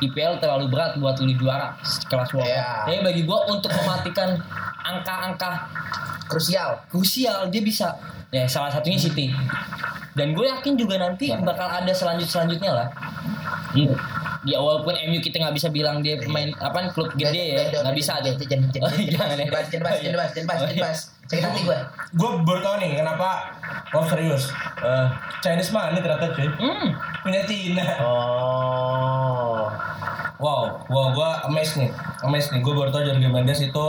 IPL terlalu berat buat lu juara kelas World. Iya. tapi bagi gue untuk mematikan angka-angka Krusial. krusial dia bisa ya salah satunya City dan gue yakin juga nanti bakal ada selanjut selanjutnya lah ya walaupun MU kita nggak bisa bilang dia pemain apa klub gede ya nggak bisa ada Jangan, jangan, Oh, jangan ya. Jangan jangan jangan. Sakit hati gue. Gue baru tahu nih kenapa Oh serius Eh, Chinese money ternyata cuy hmm Punya Cina Oh. Wow, wow, gue amazed nih, amazed nih. Gue baru tau Jorge Mendes itu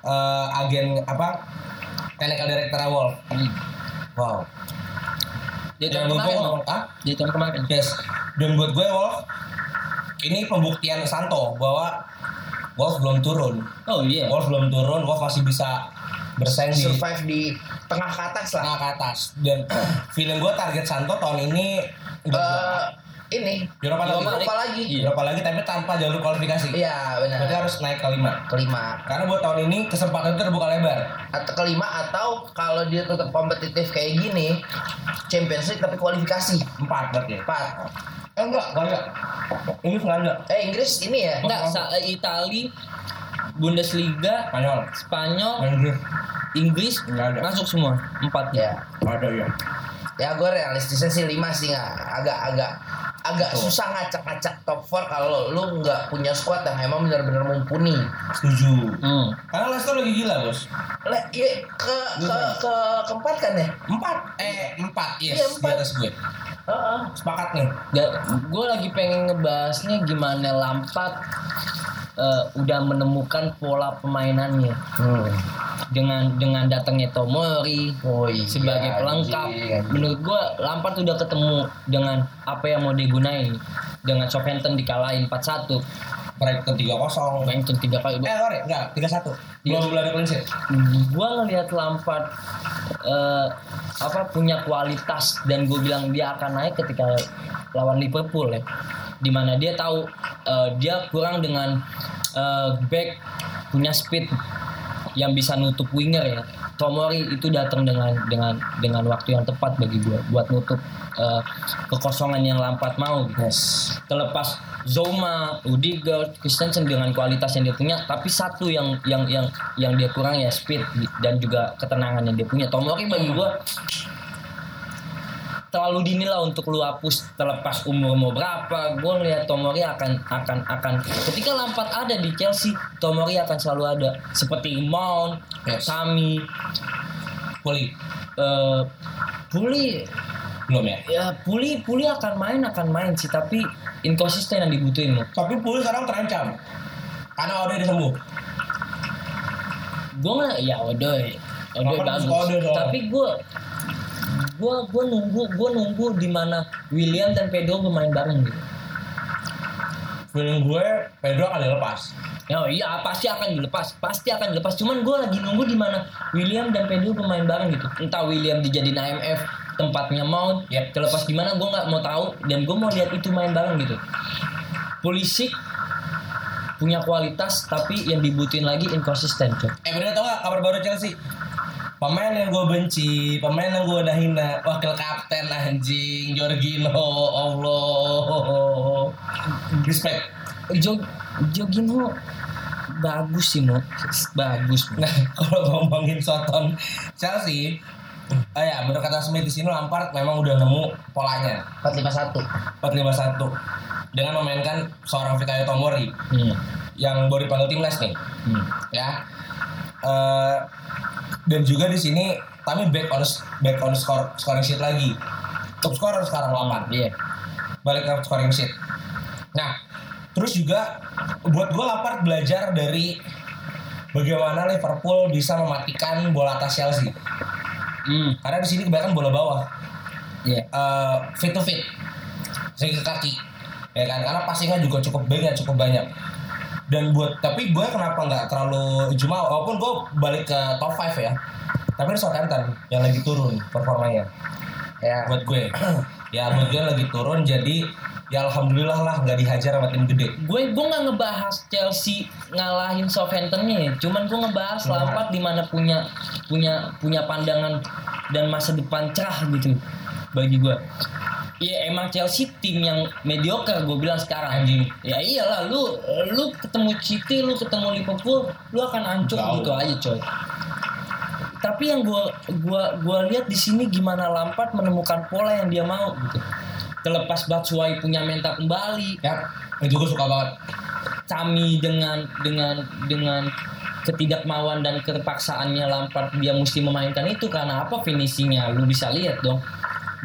eh, agen apa? Technical Director Wolf. Wow. dia Dan tahun kemarin ngomong, ah, dia tahun kemarin yes. Dan buat gue Wolf, ini pembuktian Santo bahwa Wolf belum turun. oh iya Wolf belum turun, Wolf masih bisa bersaing di Survive di tengah ke atas lah. tengah ke atas. Dan feeling gue target Santo tahun ini udah Ini Europa lagi. Europa lagi. Iya. Europa lagi tapi tanpa jalur kualifikasi. Iya benar. Berarti harus naik ke lima. Kelima Karena buat tahun ini kesempatan itu terbuka lebar. atau kelima atau kalau dia tetap kompetitif kayak gini Champions League tapi kualifikasi Empat berarti. ya? empat Eh enggak, enggak ada. Ini enggak ada. eh Inggris ini ya enggak sa- eh, Itali Bundesliga Spanyol. Spanyol Inggris. Inggris Nggak ada. masuk semua empat ya Ada ya. ya gue realistisnya sih lima sih nggak agak agak agak susah ngacak-ngacak top 4 kalau lu nggak punya squad yang emang benar-benar mumpuni Setuju. hmm. Karena Leicester lagi gila, Bos. Le, iya, ke ke ke keempat kan ya Empat. Eh, empat. Yes, Iya, di empat. atas gue. Heeh. Sepakat nih. gue lagi pengen ngebahasnya gimana Lampard eh, udah menemukan pola permainannya dengan dengan datangnya Tomori oh iya sebagai pelengkap. anjing. Menurut gue Lampard udah ketemu dengan apa yang mau digunain dengan Southampton dikalahin 4-1 Brighton 3-0. Southampton tiga kali Eh, sorry, enggak, 3-1. Belum belum ada clean gue ngelihat Lampard eh, apa punya kualitas dan gue bilang dia akan naik ketika lawan Liverpool ya di mana dia tahu eh, dia kurang dengan eh, back punya speed yang bisa nutup winger ya Tomori itu datang dengan dengan dengan waktu yang tepat bagi gue buat nutup eh, kekosongan yang Lampard mau gitu Yes. terlepas Zoma, Rudiger, Christensen dengan kualitas yang dia punya, tapi satu yang yang yang yang dia kurang ya speed dan juga ketenangan yang dia punya. Tomori bagi gua terlalu dini lah untuk lu hapus terlepas umur mau berapa gue ngeliat Tomori akan akan akan ketika Lampard ada di Chelsea Tomori akan selalu ada seperti Mount, Yes. Sami, Pulih. eh Puli Belum ya? ya Puli Puli akan main akan main sih tapi inkonsisten yang dibutuhin Mo. Tapi Pulih sekarang terancam. Karena Ode udah sembuh. gue nggak ya Odoy Lampard bagus tapi gue gue gue nunggu gue nunggu di mana William dan Pedro bermain bareng gitu feeling gue Pedro akan dilepas. Oh iya pasti akan dilepas, pasti akan dilepas. Cuman gue lagi nunggu di mana William dan Pedro pemain bareng gitu. Entah William dijadiin AMF tempatnya Mount, ya terlepas gimana gue nggak mau tahu dan gue mau lihat itu main bareng gitu. Pulisic punya kualitas tapi yang dibutuhin lagi inkonsisten. Eh bener tau gak kabar baru Chelsea? Pemain yang gue benci, pemain yang gue udah hina, wakil kapten anjing, Jorginho, Allah. Respect. Jo Jorginho bagus sih mo, bagus. Mo. Nah, kalau ngomongin Soton Chelsea, oh ya, menurut kata Smith di sini Lampard memang udah nemu polanya 451. 451 dengan memainkan seorang Fikayo Tomori Hmm. yang baru dipanggil timnas nih, Hmm. ya. Eh, dan juga di sini kami back on back on score scoring sheet lagi. Top scorer sekarang Lampard. Iya. Balik ke scoring sheet. Nah, terus juga buat gue Lampard belajar dari bagaimana Liverpool bisa mematikan bola atas Chelsea. Hmm. Karena di sini kebanyakan bola bawah. Iya. Eh, fit to fit. Sehingga ke kaki. Ya kan? Karena passingnya juga cukup banyak, cukup banyak. Dan buat tapi gue kenapa nggak terlalu cuma walaupun gue balik ke top 5 ya. Tapi Southampton yang lagi turun performanya Ya. buat gue. ya buat gue lagi turun jadi ya alhamdulillah lah nggak dihajar sama tim gede. gue gue nggak ngebahas Chelsea ngalahin Southamptonnya ya cuman gue ngebahas Nah. Lampard di mana punya punya punya pandangan dan masa depan cerah gitu bagi gue Iya emang Chelsea tim yang mediocre gue bilang sekarang Anjing. Ya iyalah lu lu ketemu City lu ketemu Liverpool lu akan hancur gitu aja coy. Tapi yang gua gua gua lihat di sini gimana Lampard menemukan pola yang dia mau gitu. Terlepas Batshuayi punya mental kembali, Ya, itu gue suka banget. Cami dengan dengan dengan ketidakmauan dan keterpaksaannya Lampard dia mesti memainkan itu karena apa finishingnya lu bisa lihat dong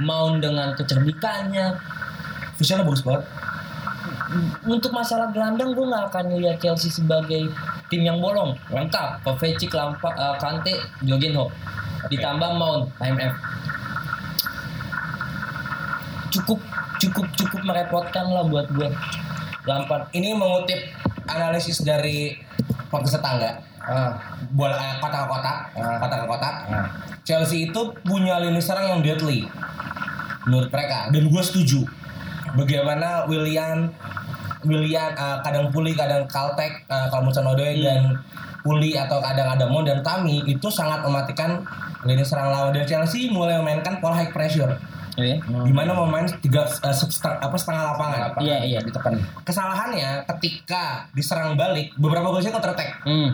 Mount dengan kecerdikannya Visionnya bagus banget. untuk masalah gelandang gue nggak akan lihat Chelsea sebagai tim yang bolong. Lengkap. Kovacic, Lampa, eh, Kante, Jorginho. Ditambah Mount, IMF cukup cukup cukup merepotkan lah buat gue Lampard. Ini mengutip analisis dari podcast tetangga. Ah, bola eh, kotak ke kotak, Ah. kotak ke kotak. ah. Chelsea itu punya lini serang yang deadly menurut mereka dan gue setuju. Bagaimana William William eh, kadang pulih kadang kaltek uh, kalau Musa Odoi dan pulih atau kadang ada Mon dan Tami itu sangat mematikan lini serang lawan dan Chelsea mulai memainkan pola high pressure ya di mana memain tiga eh, seteng- apa setengah lapangan. Lapangan. Iya, iya. Ditekan. Kesalahannya ketika diserang balik beberapa golnya counter attack hmm.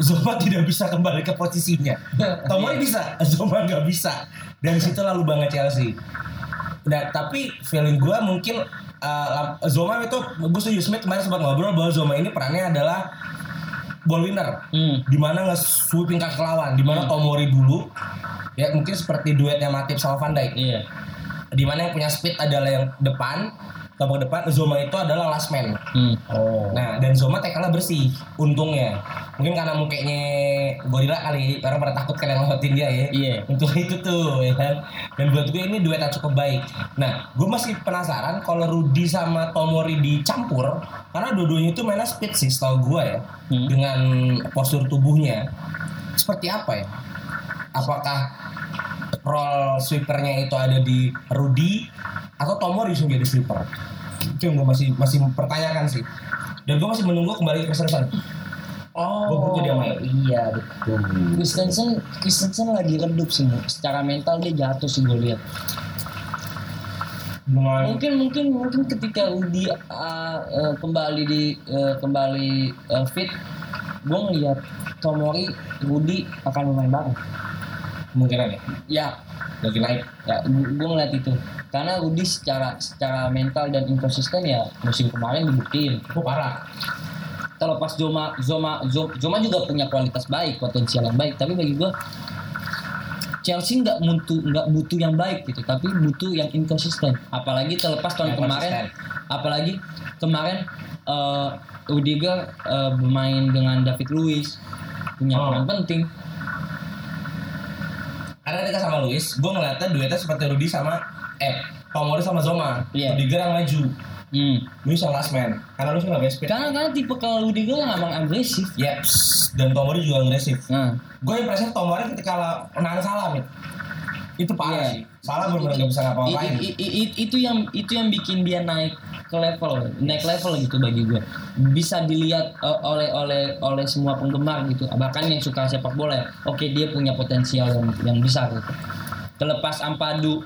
Zoma tidak bisa kembali ke posisinya. Tomori bisa, Zoma nggak bisa. Dari situ lalu banget Chelsea. Nah, tapi feeling gue mungkin uh, Zoma itu gue setuju Smith kemarin sempat ngobrol bahwa Zoma ini perannya adalah ball winner. Hmm. Di mana nge-sweeping ke lawan, di mana Tomori dulu ya mungkin seperti duetnya Matip sama Van Dijk. iya Di mana yang punya speed adalah yang depan, tombol depan, Zoma itu adalah last man. hmm. Oh. Nah, dan Zoma tekalnya bersih, untungnya. Mungkin karena mukanya gorila kali, orang pada takut yang ngelewatin dia ya. Iya. Untuk itu tuh, ya kan. Dan buat gue ini duet yang cukup baik. Nah, gue masih penasaran kalau Rudy sama Tomori dicampur, karena dua-duanya itu mainnya speed sih, setahu gue ya. Hmm. Dengan postur tubuhnya. Seperti apa ya? Apakah role sweepernya itu ada di Rudy atau Tomori yang jadi sweeper? Itu yang gue masih masih mempertanyakan sih. Dan gue masih menunggu kembali ke Christensen. oh Gua butuh dia main. Iya betul. Christensen Christensen lagi redup sih secara mental dia jatuh sih gue lihat Dengan mungkin mungkin mungkin ketika Udi uh, uh, kembali di uh, kembali uh, fit gue ngeliat Tomori Rudi akan bermain bareng kemungkinan ya, ya. Lagi naik. ya gue ngeliat itu. Karena Rudi secara secara mental dan inkonsisten ya musim kemarin dibuktiin. Itu parah. terlepas Zoma Zoma Zo- Zoma juga punya kualitas baik potensial yang baik. Tapi bagi gue Chelsea nggak butuh nggak butuh yang baik gitu. Tapi butuh yang inkonsisten apalagi terlepas tahun Yang kemarin konsisten. apalagi kemarin eh Rudiger eh, bermain dengan David Luiz. Punya Oh. peran penting Karena ketika sama Luis, gue ngeliatnya duetnya seperti Rudy sama eh Tomori sama Zoma. Iya. Rudiger yang maju. Hmm. Lu bisa last man karena lu sih nggak speed. Karena karena tipe kalau Rudiger yang emang agresif. Yeps. Dan Tomori juga agresif. Nah, Gue impresi Tomori ketika nahan salah nih. Itu parah Iya. sih. Salah benar-benar nggak bisa ngapa-ngapain. itu yang itu yang bikin dia naik ke level, naik level gitu bagi gue. Bisa dilihat uh, oleh oleh oleh semua penggemar gitu. Bahkan yang suka sepak bola ya. Oke, dia punya potensial yang yang besar gitu. Terlepas Ampadu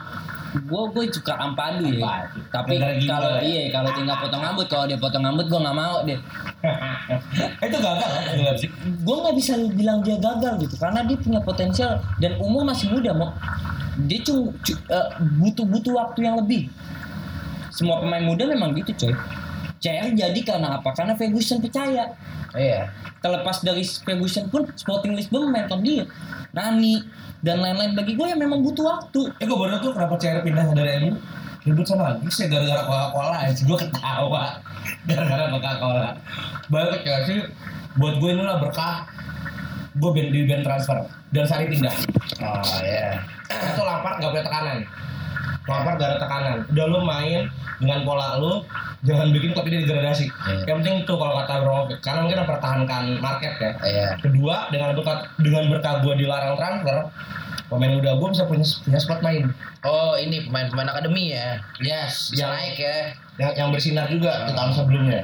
gue gue suka ampadu ya Ampadu. tapi kalau ya. iya kalau tinggal potong rambut kalau dia potong rambut gue nggak mau deh itu gagal kan Leipzig. gue nggak bisa bilang dia gagal gitu karena dia punya potensial dan umur masih muda mau dia cuma butuh butuh waktu yang lebih. Semua pemain muda memang gitu coy. CR jadi karena apa? Karena Ferguson percaya. Iya. terlepas dari Ferguson pun Sporting Lisbon memainkan dia. Nani dan lain-lain bagi gue yang memang butuh waktu. Eh gue baru tuh kenapa CR pindah dari MU ribut sama lagi sih gara-gara Coca-Cola aja gue ketawa. Gara-gara Coca-Cola. Balik ke Chelsea buat gue inilah berkah. Gue band di band transfer. Dan Sari pindah. Oh iya. Itu Lampard gak punya tekanan Lampard gak ada tekanan udah lu main dengan pola lu jangan bikin klub ini degradasi Iya. yang penting tuh kalau kata Abramovich karena mungkin mempertahankan market ya Iya. kedua dengan berkat dengan berkah gue dilarang transfer pemain muda gue bisa punya punya spot main Oh ini pemain-pemain akademi ya. yes Bisa yang naik ya. Yang, yang bersinar juga tahun sebelumnya.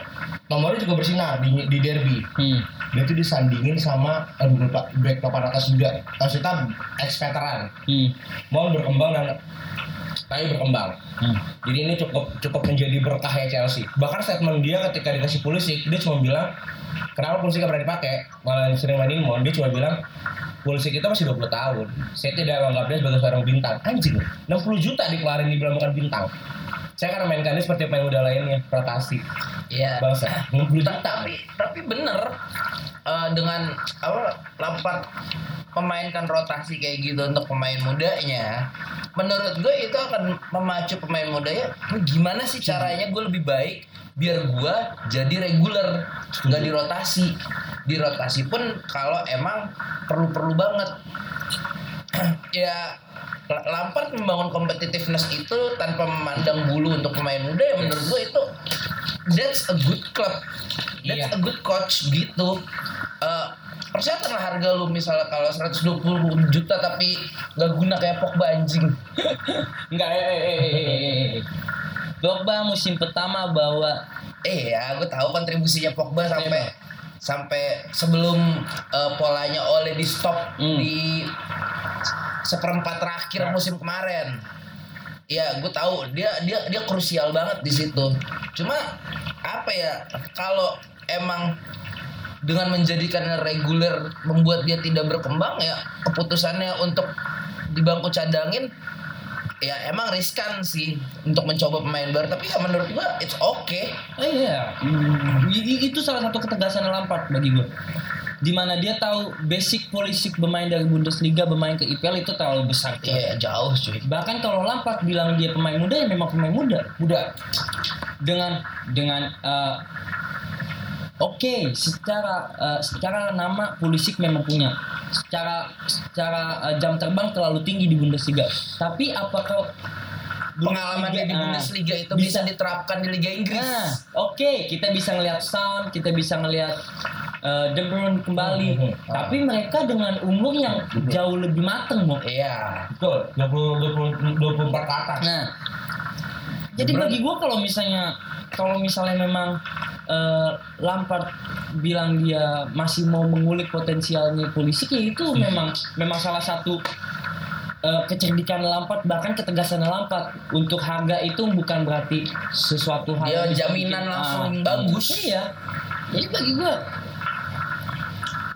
Nomornya juga bersinar di, di derby. Hmm. dia tuh disandingin sama aduh lupa back papan atas juga. Maksudnya ex veteran. Hmm. mau berkembang dan tapi berkembang Hmm. jadi ini cukup cukup menjadi berkah ya Chelsea. Bahkan statement dia ketika dikasih Pulisic dia cuma bilang kenapa Pulisic gak pernah dipakai? Malah sering mainin Mon dia cuma bilang Pulisic itu masih 20 tahun. Saya tidak menganggap dia sebagai seorang bintang. Anjing 60 juta dikeluarin dibilang bukan bintang. Saya kan mainkan dia seperti pemain muda lainnya rotasi Iya. bangsa. 60 juta. Ta- tapi tapi bener eh, dengan apa Lampard memainkan rotasi kayak gitu untuk pemain mudanya menurut gue itu akan memacu pemain mudanya "Ini gimana sih caranya gue lebih baik biar gue jadi reguler nggak dirotasi. Dirotasi pun kalau emang perlu-perlu banget. Ya Lampard membangun competitiveness itu tanpa memandang bulu untuk pemain muda ya menurut gue itu that's a good club that's Iya. a good coach gitu Eh, persiapan lah harga lu misalnya kalau 120 juta tapi nggak guna kayak Pogba anjing Enggak, eh, eh, eh, eh, eh, eh. Drogba musim pertama bawa eh ya gue tahu kontribusinya Pogba sampai sampai sebelum eh, polanya oleh di stop Hmm. di seperempat terakhir musim kemarin ya gue tahu. Dia dia dia krusial banget di situ. Cuma apa ya kalau emang dengan menjadikan reguler membuat dia tidak berkembang ya keputusannya untuk di bangku cadangin ya emang riskan sih untuk mencoba pemain baru. Tapi ya menurut gua it's okay. Oh iya, i- itu salah satu ketegasan Lampard bagi gue. Di mana dia tahu basic politik bermain dari Bundesliga bermain ke IPL itu terlalu besar. Iya jauh cuy Bahkan kalau Lampard bilang dia pemain muda ya memang pemain muda. Muda. Dengan dengan eh, Oke, secara eh, secara nama Pulisic memang punya. Secara secara eh, jam terbang terlalu tinggi di Bundesliga. Tapi apakah pengalaman dia di Ah, Bundesliga itu bisa, diterapkan di Liga Inggris Nah, oke, kita bisa ngelihat Son, kita bisa ngelihat uh, De Bruyne kembali. Hmm, hmm, Tapi mereka dengan umur yang jauh lebih mateng, Mo. iya. Betul. 20 20 24 ke atas. Nah, jadi bagi gua kalau misalnya kalau misalnya memang uh, Lampard bilang dia masih mau mengulik potensialnya polisi, ya itu memang memang salah satu uh, kecerdikan Lampard bahkan ketegasan Lampard. Untuk harga itu bukan berarti sesuatu hal bisa jaminan langsung ah, bagus. iya. Jadi bagi gua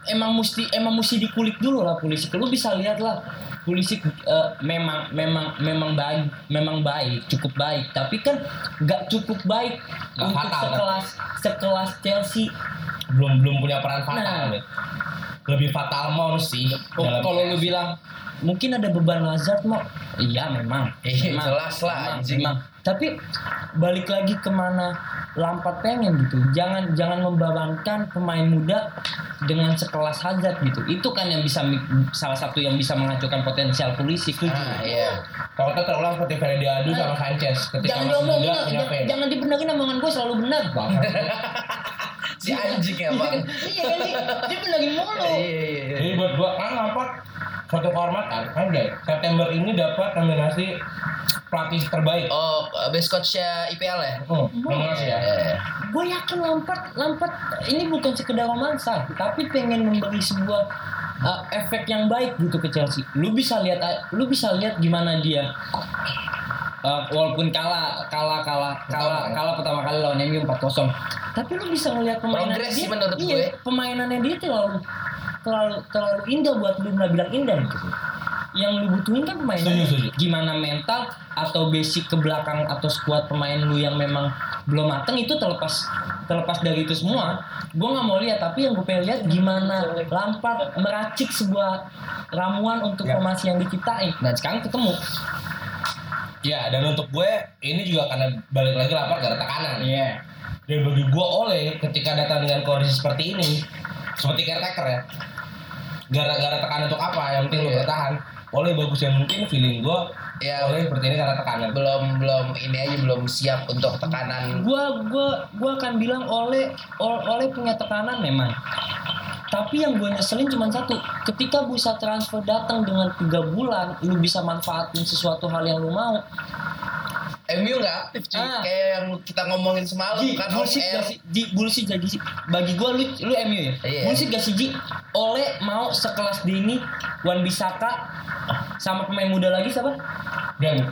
emang mesti emang mesti dikulik dulu lah polisi lu bisa lihat lah polisi eh, memang memang memang baik memang baik cukup baik tapi kan nggak cukup baik Nggak untuk fatal, kan? sekelas sekelas Chelsea belum belum punya peran fatal Nah. ya. lebih fatal Mount sih Oh, kalau lu bilang mungkin ada beban Lazard mau iya memang Iya, Memang. jelas lah, Memang, anjing. memang. Tapi balik lagi ke mana Lampard pengen gitu. Jangan jangan membebankan pemain muda dengan sekelas Hazard gitu. Itu kan yang bisa salah satu yang bisa menghancurkan potensial polisi Ah, iya. Kalau kita terulang seperti Freddy Adu sama Sanchez ketika jangan masih muda jangan, jangan dibenerin omongan gue selalu benar. Si anjing ya, Bang. iya kan sih dia benerin mulu. Iya, iya, iya. Jadi buat gua. Kan Lampard satu kehormatan kan deh. September ini dapat nominasi pelatih terbaik. Oh, best coach-nya IPL ya? Oh, nominasi ya. Iya. gue yakin Lampard Lampard ini bukan sekedar romansa tapi pengen memberi sebuah uh, efek yang baik gitu ke Chelsea lu bisa lihat lu bisa lihat gimana dia uh, walaupun kalah kalah kalah kalah kalah pertama kali lawan MU 4-0 tapi lu bisa ngelihat permainan Progres dia menurut iya, gue. permainannya dia terlalu terlalu terlalu indah buat lu nggak bilang indah gitu yang lu butuhin kan pemain Setuju, setuju. gimana mental atau basic ke belakang atau skuad pemain lu yang memang belum mateng itu terlepas terlepas dari itu semua gue nggak mau lihat tapi yang gue pengen lihat gimana Lampard meracik sebuah ramuan untuk Ya. formasi yang diciptain dan sekarang ketemu Ya, dan untuk gue ini juga karena balik lagi Lampard gak ada tekanan. iya Dan bagi gue oleh ketika datang dengan kondisi seperti ini, seperti caretaker ya, gara-gara tekanan untuk apa? Yang penting lu Iya. bertahan. Oleh bagus yang mungkin feeling gue, Ya. oleh seperti ini karena tekanan. Belum belum ini aja belum siap untuk tekanan. gua gua gua akan bilang oleh Ol- oleh punya tekanan memang tapi yang gue nyeselin cuma satu ketika bursa transfer datang dengan tiga bulan lu bisa manfaatin sesuatu hal yang lu mau MU nggak aktif cuy. Ah. Kayak yang kita ngomongin semalam Ji, kan bullshit gak sih? Ji, bullshit gak sih? Bagi gue lu, lu MU ya? Iya. Bullshit gak sih Ji? Oleh mau sekelas Dini, Wan Bisaka, sama pemain muda lagi siapa? Dan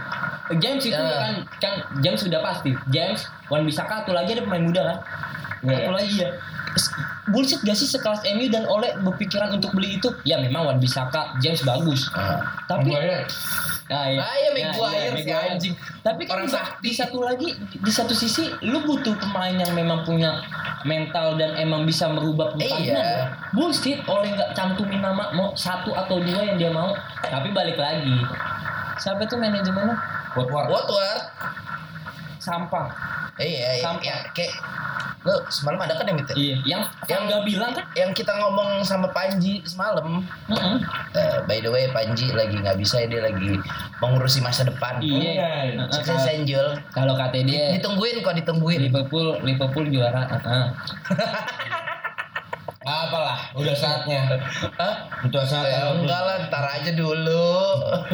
James itu Ya. kan kan James sudah pasti. James, Wan Bisaka, satu lagi ada pemain muda kan? Iya. Satu lagi ya. Bullshit gak sih sekelas MU dan Oleh berpikiran untuk beli itu? Ya memang Wan Bisaka, James bagus. Ah. Tapi Maguire. Nah, iya. Ah, iya, Maguire, si Maguire. anjing. Tapi kan Orang di, sakti. di satu lagi di, di satu sisi lu butuh pemain yang memang punya mental dan emang bisa merubah pertandingan. Iya. Bullshit oleh nggak cantumin nama mau satu atau dua yang dia mau. Tapi balik lagi. Siapa tuh manajemennya? Woodward. Woodward. Iya, Sampah. iya, Sampah. ya, kayak lu semalam ada kan yang gitu? Iya, yang yang nggak bilang kan? Yang kita ngomong sama Panji semalam, Mm-mm. eh, by the way Panji lagi nggak bisa dia lagi mengurusi masa depan. Iya. Iya. Sukses Angel. Kalau kata dia Ditungguin kok ditungguin. Liverpool Liverpool juara. Heeh. Apalah, udah saatnya. Hah? Udah saatnya. Ya, enggak lah, ntar aja dulu.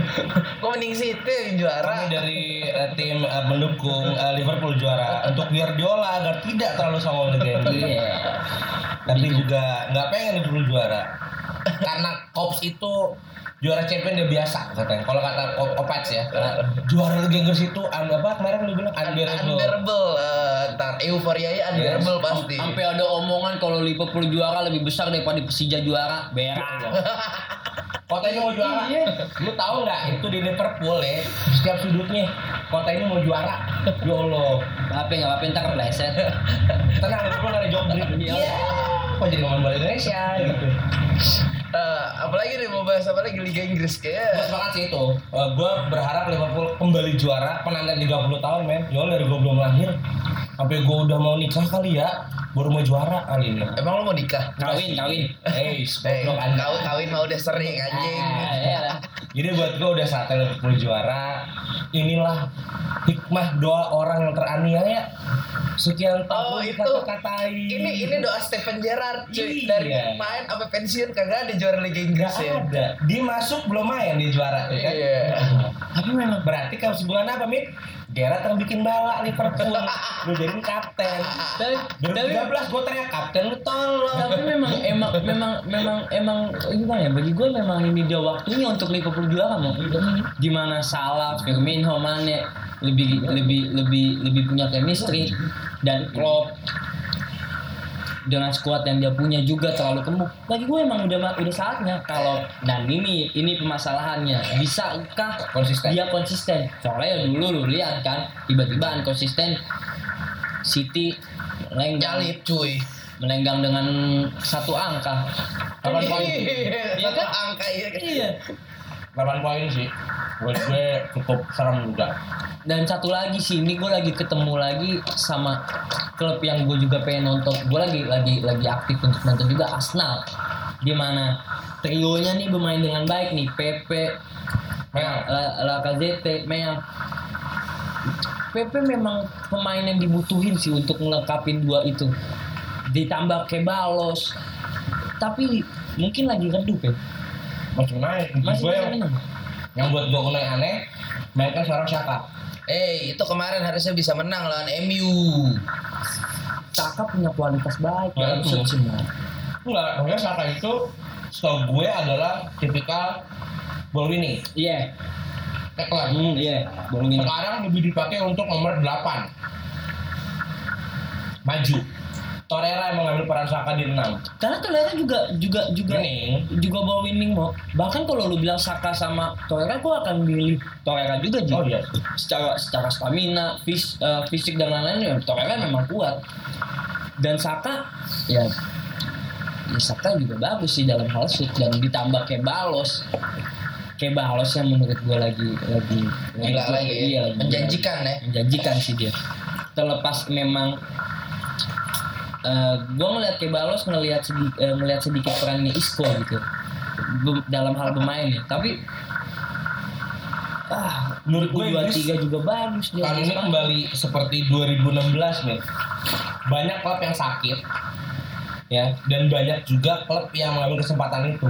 Gue mending City yang juara. Kami dari eh, tim eh, mendukung eh, Liverpool juara untuk Guardiola agar tidak terlalu sama legenda. Iya. Tapi juga nggak pengen Liverpool juara. Karena Kops itu juara champion dia biasa katanya. Kalau kata Kopac ya, juara Liga Inggris itu un- apa kemarin lu bilang unbearable. Unbearable. eh, ntar euforia ya unbearable pasti. Sampai ada omongan kalau Liverpool juara lebih besar daripada Persija juara. Berak. Kota ini mau juara. Lu tahu nggak itu di Liverpool ya setiap sudutnya kota ini mau juara. Ya Allah. Apa nggak apa ntar kepleset. Tenang Liverpool ada job break. Iya. Kok jadi ngomong balik Indonesia gitu. Eh, apalagi nih mau bahas apa lagi Liga Inggris Gue kayak sepakat sih itu. gue berharap Liverpool kembali juara penantian 30 tahun men. Ya dari gue belum lahir sampai gue udah mau nikah kali ya baru mau juara kali ini. emang lo mau nikah? Kawin, kawin. Eh, Eh, anda. kawin kawin mah udah sering anjing. Ah, iya lah. Jadi buat gue udah saatnya Liverpool juara. Inilah hikmah doa orang yang teraniaya. Sekian Oh, tahun itu. kata-katain. Ini ini doa Stephen Gerrard cuy Iya. dari main sampai pensiun kagak ada juara Liga Inggris Gak ya. ada. Dia masuk belum main dia juara. ya kan? Iya. Tapi memang berarti kalau sebulan apa, Mit? Gerrard yang bikin bala Liverpool. lu jadi kapten. Tapi, tapi, 2013 gue teriak kapten lu tolong. tapi memang emang memang memang emang gimana ya bagi gue memang ini dia waktunya untuk Liverpool juara mau gimana Salah Firmino Mane lebih lebih lebih lebih punya chemistry dan Klopp dengan skuad yang dia punya juga terlalu gemuk. Bagi gue emang udah udah saatnya kalau dan ini ini permasalahannya bisakah Konsisten. dia konsisten? Soalnya ya dulu lu lihat kan tiba-tiba konsisten City lenggang cuy. melenggang dengan satu angka. Kapan poin? Iya Iya kan? angka iya. Iya. 8 poin sih. Buat gue cukup serem juga. Dan satu lagi sih, ini gue lagi ketemu lagi sama klub yang gue juga pengen nonton. Gue lagi lagi lagi aktif untuk nonton juga Arsenal. Di mana trionya nih bermain dengan baik nih, Pepe, Meyang. La- Lacazette, Meyang. Pepe memang pemain yang dibutuhin sih untuk ngelengkapin dua itu. Ditambah Kebalos. Tapi mungkin lagi redup ya. Masih naik. Masih gue yang, yang buat gue aneh-aneh, mainkan seorang Saka. Eh, itu kemarin harusnya bisa menang lawan MU. Saka punya kualitas baik Ya, dalam itu. Enggak, maksudnya Saka itu setahu gue adalah tipikal ball winning. Iya. Tackler. Hmm, iya. Bolongin. Sekarang lebih dipakai untuk nomor 8. Maju. Torreira yang mengambil peran Saka di 6. Karena Torreira juga juga juga Winning. juga bawa winning mau. Bahkan kalau lu bilang Saka sama Torreira, gua akan milih Torreira juga Ji. Oh iya. Secara secara stamina, fis, eh, fisik dan lain-lain ya Torreira memang kuat. Dan Saka ya ya Saka juga bagus sih dalam hal shoot dan ditambah kayak Balos. Kayak Balos yang menurut gua lagi lagi lagi. iya, ya. lagi Menjanjikan ya. menjanjikan sih dia terlepas memang eh gue ngeliat kayak Balos ngelihat sedikit ngelihat sedikit perannya Isco gitu Be- dalam hal bermain ya tapi ah Menurut gue dua tiga juga bagus dia kali ini kembali seperti 2016 nih. Banyak klub yang sakit ya dan banyak juga klub yang mengambil kesempatan itu.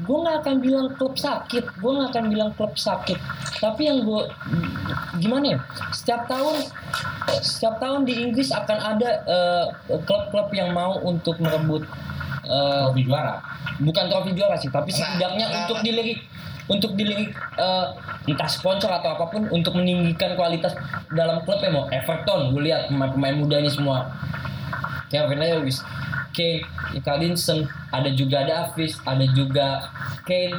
Gue nggak akan bilang klub sakit gue nggak akan bilang klub sakit tapi yang gue gimana ya setiap tahun setiap tahun di Inggris akan ada eh, klub-klub yang mau untuk merebut eh, Trofi juara. bukan trofi juara sih tapi Nah, setidaknya nah, untuk nah. dilirik untuk dilirik eh, entah sponsor atau apa pun untuk meninggikan kualitas dalam klub ya mau Everton gue lihat pemain-pemain mudanya semua Kevin Lewis Kane Ikalinson ada juga Davis ada juga Kane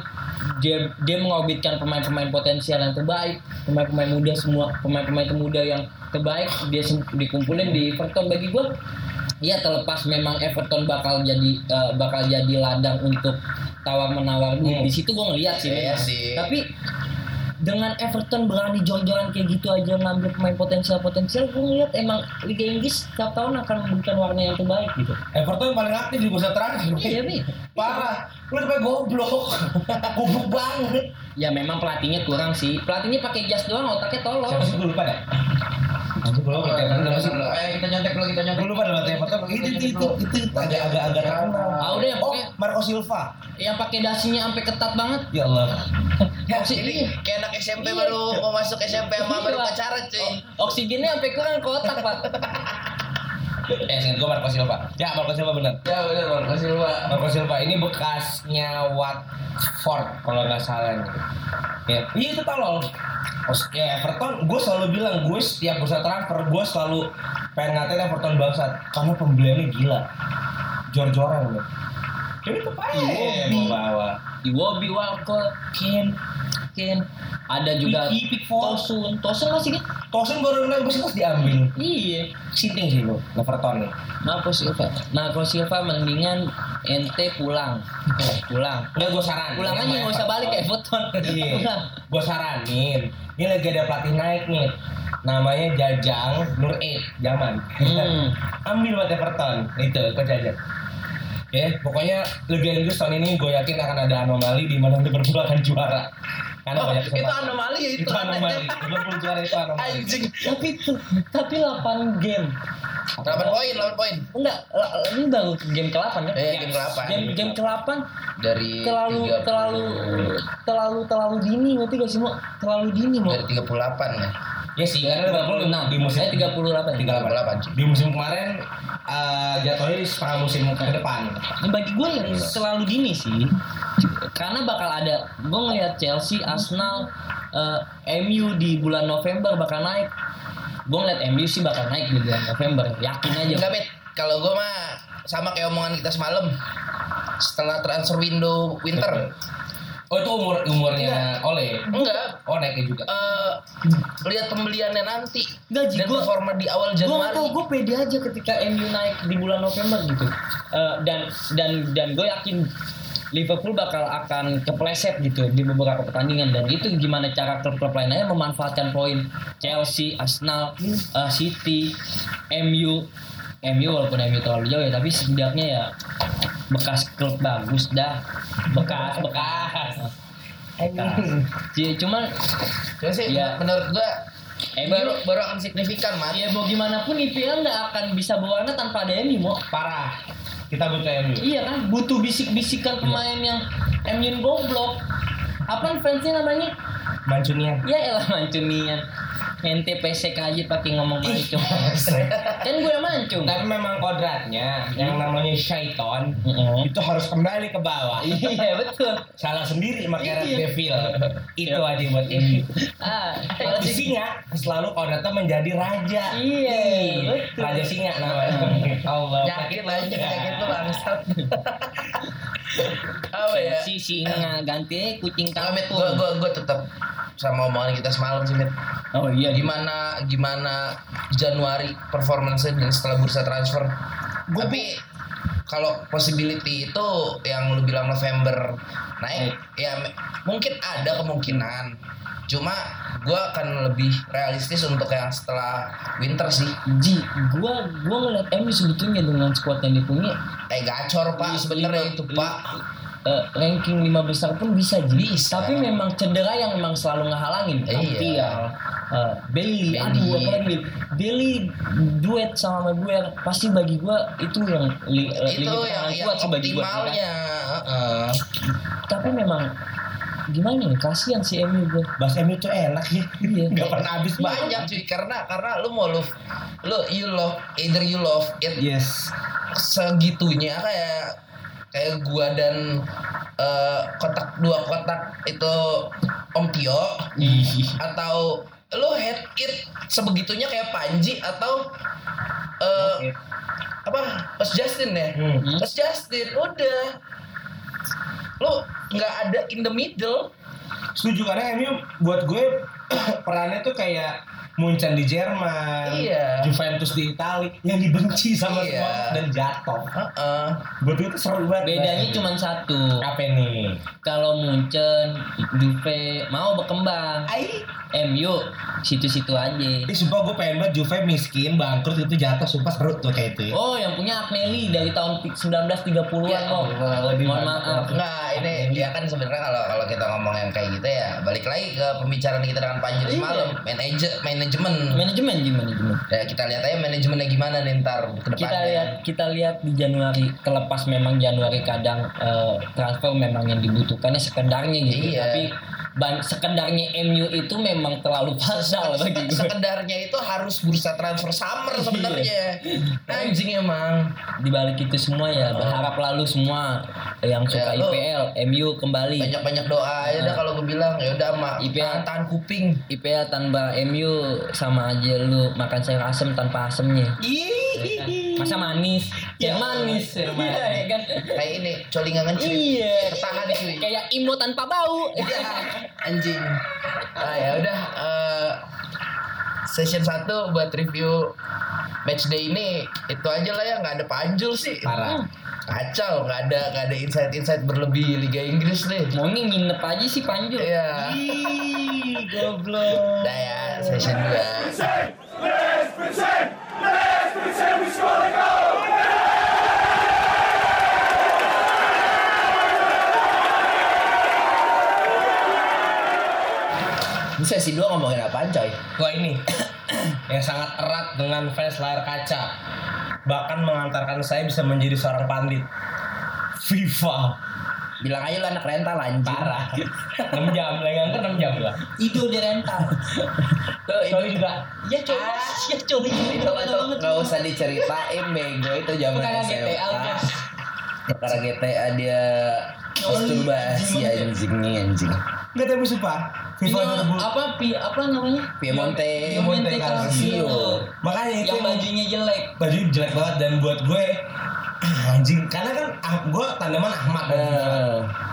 dia dia mengorbitkan pemain-pemain potensial yang terbaik pemain-pemain muda semua pemain-pemain muda yang terbaik dia dikumpulin di Everton bagi gue ya terlepas memang Everton bakal jadi eh, bakal jadi ladang untuk tawar menawar Hmm. di situ gue ngeliat sih Iya memang. sih. tapi dengan Everton berani jor-joran kayak gitu aja ngambil pemain potensial-potensial gue ngeliat emang Liga Inggris setiap tahun akan memberikan warna yang terbaik gitu Everton paling aktif di bursa transfer. iya nih Parah. Lu sampai goblok. goblok banget. ya memang pelatihnya kurang sih pelatihnya pakai jas doang otaknya tolol Siapa sih gue lupa dah. Apa sih? Eh, kita nyontek dulu, kita nyontek. Gue lupa dalam Everton. Itu itu itu itu agak agak agak terkenal. Ah, udah ya, Oh, pokoknya. Marco Silva. yang pakai dasinya sampai ketat banget Ya Allah. Oksi- Ini kayak anak SMP Iya. baru mau masuk SMP sama baru Iya. pacaran cuy. Oksigennya sampai kurang ke otak pak Eh, ingat gue Marco Silva. Ya, Marco Silva benar. Ya kasih lu Pak. Marco Silva ini bekasnya Watford kalau nggak salah. Ya, iya itu tolol. Ya Everton, gue selalu bilang gue setiap bursa transfer gue selalu pengen ngatain Everton bangsat karena pembeliannya gila, jor-joran loh. Jadi tetep aja Iwobi. mau bawa. Iwobi Walcott Kane Kane ada juga Pickford. Tosun. Tosun masih kan Tosun baru naik bus terus diambil. iya. Sitting sih lo, Everton. Marco Silva. Marco Silva mendingan ente pulang. Pulang. Enggak gue saran. pulang aja nggak usah balik ke Everton. Iya. gue saranin. Ini lagi ada pelatih naik nih. Namanya Jajang Nur Eid zaman. Hmm. ambil buat Everton. Itu ke Jajang. Oke, pokoknya Liga Inggris tahun ini gue yakin akan ada anomali di mana Liverpool akan juara. Karena Oh, banyak itu kesempatan. anomali ya itu. Itu anomali. Liverpool juara itu anomali. Anjing. tapi tapi 8 game 8 poin, 8 poin. enggak ini baru game ke-8 kan Eh, game ke-8. game game ke-8 Dari terlalu 30 terlalu terlalu terlalu dini ngerti gak sih mau terlalu dini mau dari 38 ya. Ya sih, karena Liverpool 36 di musim saya 38 38. 38. Di musim kemarin eh, jatuhnya di setengah musim ke depan. Ini bagi gue yang terlalu dini sih karena bakal ada gue ngeliat Chelsea Arsenal eh, MU di bulan November bakal naik gue ngeliat MU sih bakal naik di bulan November yakin aja Enggak bet, kalau gue mah sama kayak omongan kita semalam. Setelah transfer window winter. Oh itu umur umurnya Ole. Enggak, Oh naiknya juga. eh lihat pembeliannya nanti. Nggak, Ji, dan gua- performa di awal gue Januari. tau gue pede aja ketika MU naik di bulan November gitu. Eh, dan dan dan gue yakin Liverpool bakal akan kepleset gitu di beberapa pertandingan. Dan itu gimana cara klub-klub lainnya memanfaatkan poin Chelsea, Arsenal, eh, City, MU, MU walaupun MU terlalu jauh ya tapi setidaknya ya bekas klub bagus dah bekas bekas bekas Ci- cuman Cuma sih Iya. menurut gua MU baru baru akan signifikan mas. ya mau gimana pun IPL nggak akan bisa berwarna tanpa ada MU mau Parah. Kita butuh MU. Iya kan, butuh bisik-bisikan pemain yang MU goblok. Apa fansnya namanya? Mancunian. Ya elah mancunian. Ente pesek aja pakai ngomong mancung. kan gue yang mancung. Tapi memang kodratnya yang namanya syaiton Heeh. itu harus kembali ke bawah. Iya betul. Salah sendiri pakai Red Iya. Devil. Itu aja buat MU. Ah, Kalau di singa selalu kodratnya menjadi raja. Iya, betul. Raja singa namanya. Allah. Nyakit lah nyakit tuh bangsat. Apa ya? si singa ganti kucing kampung. gua gua gua tetap sama omongan kita semalam sih Mit. Oh iya, Gimana gimana Januari performance dan setelah bursa transfer. Tapi kalau possibility itu yang lu bilang November naik ya mungkin ada kemungkinan. Cuma gua akan lebih realistis untuk yang setelah winter sih. Ji, gua gua ngeliat MU sebetulnya dengan squad yang dia punya Eh gacor pak Lima- sebenarnya itu pak. eh, ranking lima besar pun bisa jadi. Tapi memang cedera yang memang selalu ngehalangin. Iya. Martial, eh, Bailey, Bailey. aduh apa lagi Bailey duet sama Maguire pasti bagi gua itu yang li, itu lini yang pertahanan yang kuat sih bagi gua. Tapi memang gimana ya kasihan si MU gua. Bahas MU tuh enak ya. Iya. Gak pernah habis banyak. banyak cuy karena karena lu mau love lu you love either you love it Yes. segitunya kayak kayak gua dan eh, kotak dua kotak itu Om Tio atau lu hate it sebegitunya kayak Panji atau eh, apa Mas Justin ya Hmm. Mas Justin udah lu nggak ada in the middle Setuju karena MU buat gue perannya tuh kayak Munchen di Jerman, Iya. Juventus di Italia yang dibenci sama Iya. semua dan jatuh. Heeh. Buat gue itu seru banget. Bedanya cuma satu. apa nih? Kalau Munchen, Juve mau berkembang. Ai, MU situ-situ aja. ini sumpah gue pengen banget Juve miskin, bangkrut itu jatuh, sumpah seru tuh kayak itu. ya. Oh, yang punya Agnelli dari tahun 1930-an Ya kok. Lebih Mohon maaf. Nah ini ya kan sebenarnya kalau kalau kita ngomong yang kayak gitu ya balik lagi ke pembicaraan kita dengan Panji Iya. semalam manajer manajemen Manajemen gimana manajemen. ya kita lihat aja manajemennya gimana nih ntar ke Kita depannya. lihat kita lihat di Januari terlepas memang Januari kadang eh, transfer memang yang dibutuhkannya sekedarnya gitu. Iya. Tapi ban- sekedarnya MU itu memang terlalu pasal bagi gue. sekedarnya itu harus bursa transfer summer Iya. sebenarnya anjing emang Di balik itu semua ya berharap lalu semua yang suka Ya, IPL MU kembali. banyak banyak doa aja dah kalau gue bilang ya udah mak IPL. tahan, kuping IPL tanpa MU sama aja lu makan sayur asem tanpa asemnya. Ya kan? Masa manis? Ya, Ya manis, ya, Iya, ya kan? kayak ini colingan cuy Iya. Ketahan, cuy. Kayak imo tanpa bau. Ya, anjing. Nah, ya udah eh, session 1 buat review match day ini itu aja lah ya nggak ada panjul sih. Parah. Kacau, nggak ada nggak ada insight-insight berlebih Liga Inggris deh. Maunya nginep aja sih Panju. Iya. Goblok. Udah ya, session 2. Ini sesi 2 ngomongin apaan coy? Wah ini yang sangat erat dengan fans layar kaca. Bahkan mengantarkan saya bisa menjadi seorang pandit. FIFA. Bilang aja lu anak rental anjing. Parah. 6 jam, lagi nganggur 6 jam lah. Itu di rental. Tuh, itu juga. ya coy, ya coy. itu nggak usah diceritain bego itu zaman SMA. Perkara GTA dia masturbasi anjing nih anjing. Enggak tapi sumpah. FIFA Iya, 2000. apa pi apa namanya? Piemonte. Piemonte Calcio. Calcio. Makanya itu Yang bajunya jelek. baju jelek banget dan buat gue ah, anjing karena kan ah, gue tanaman Ahmad dan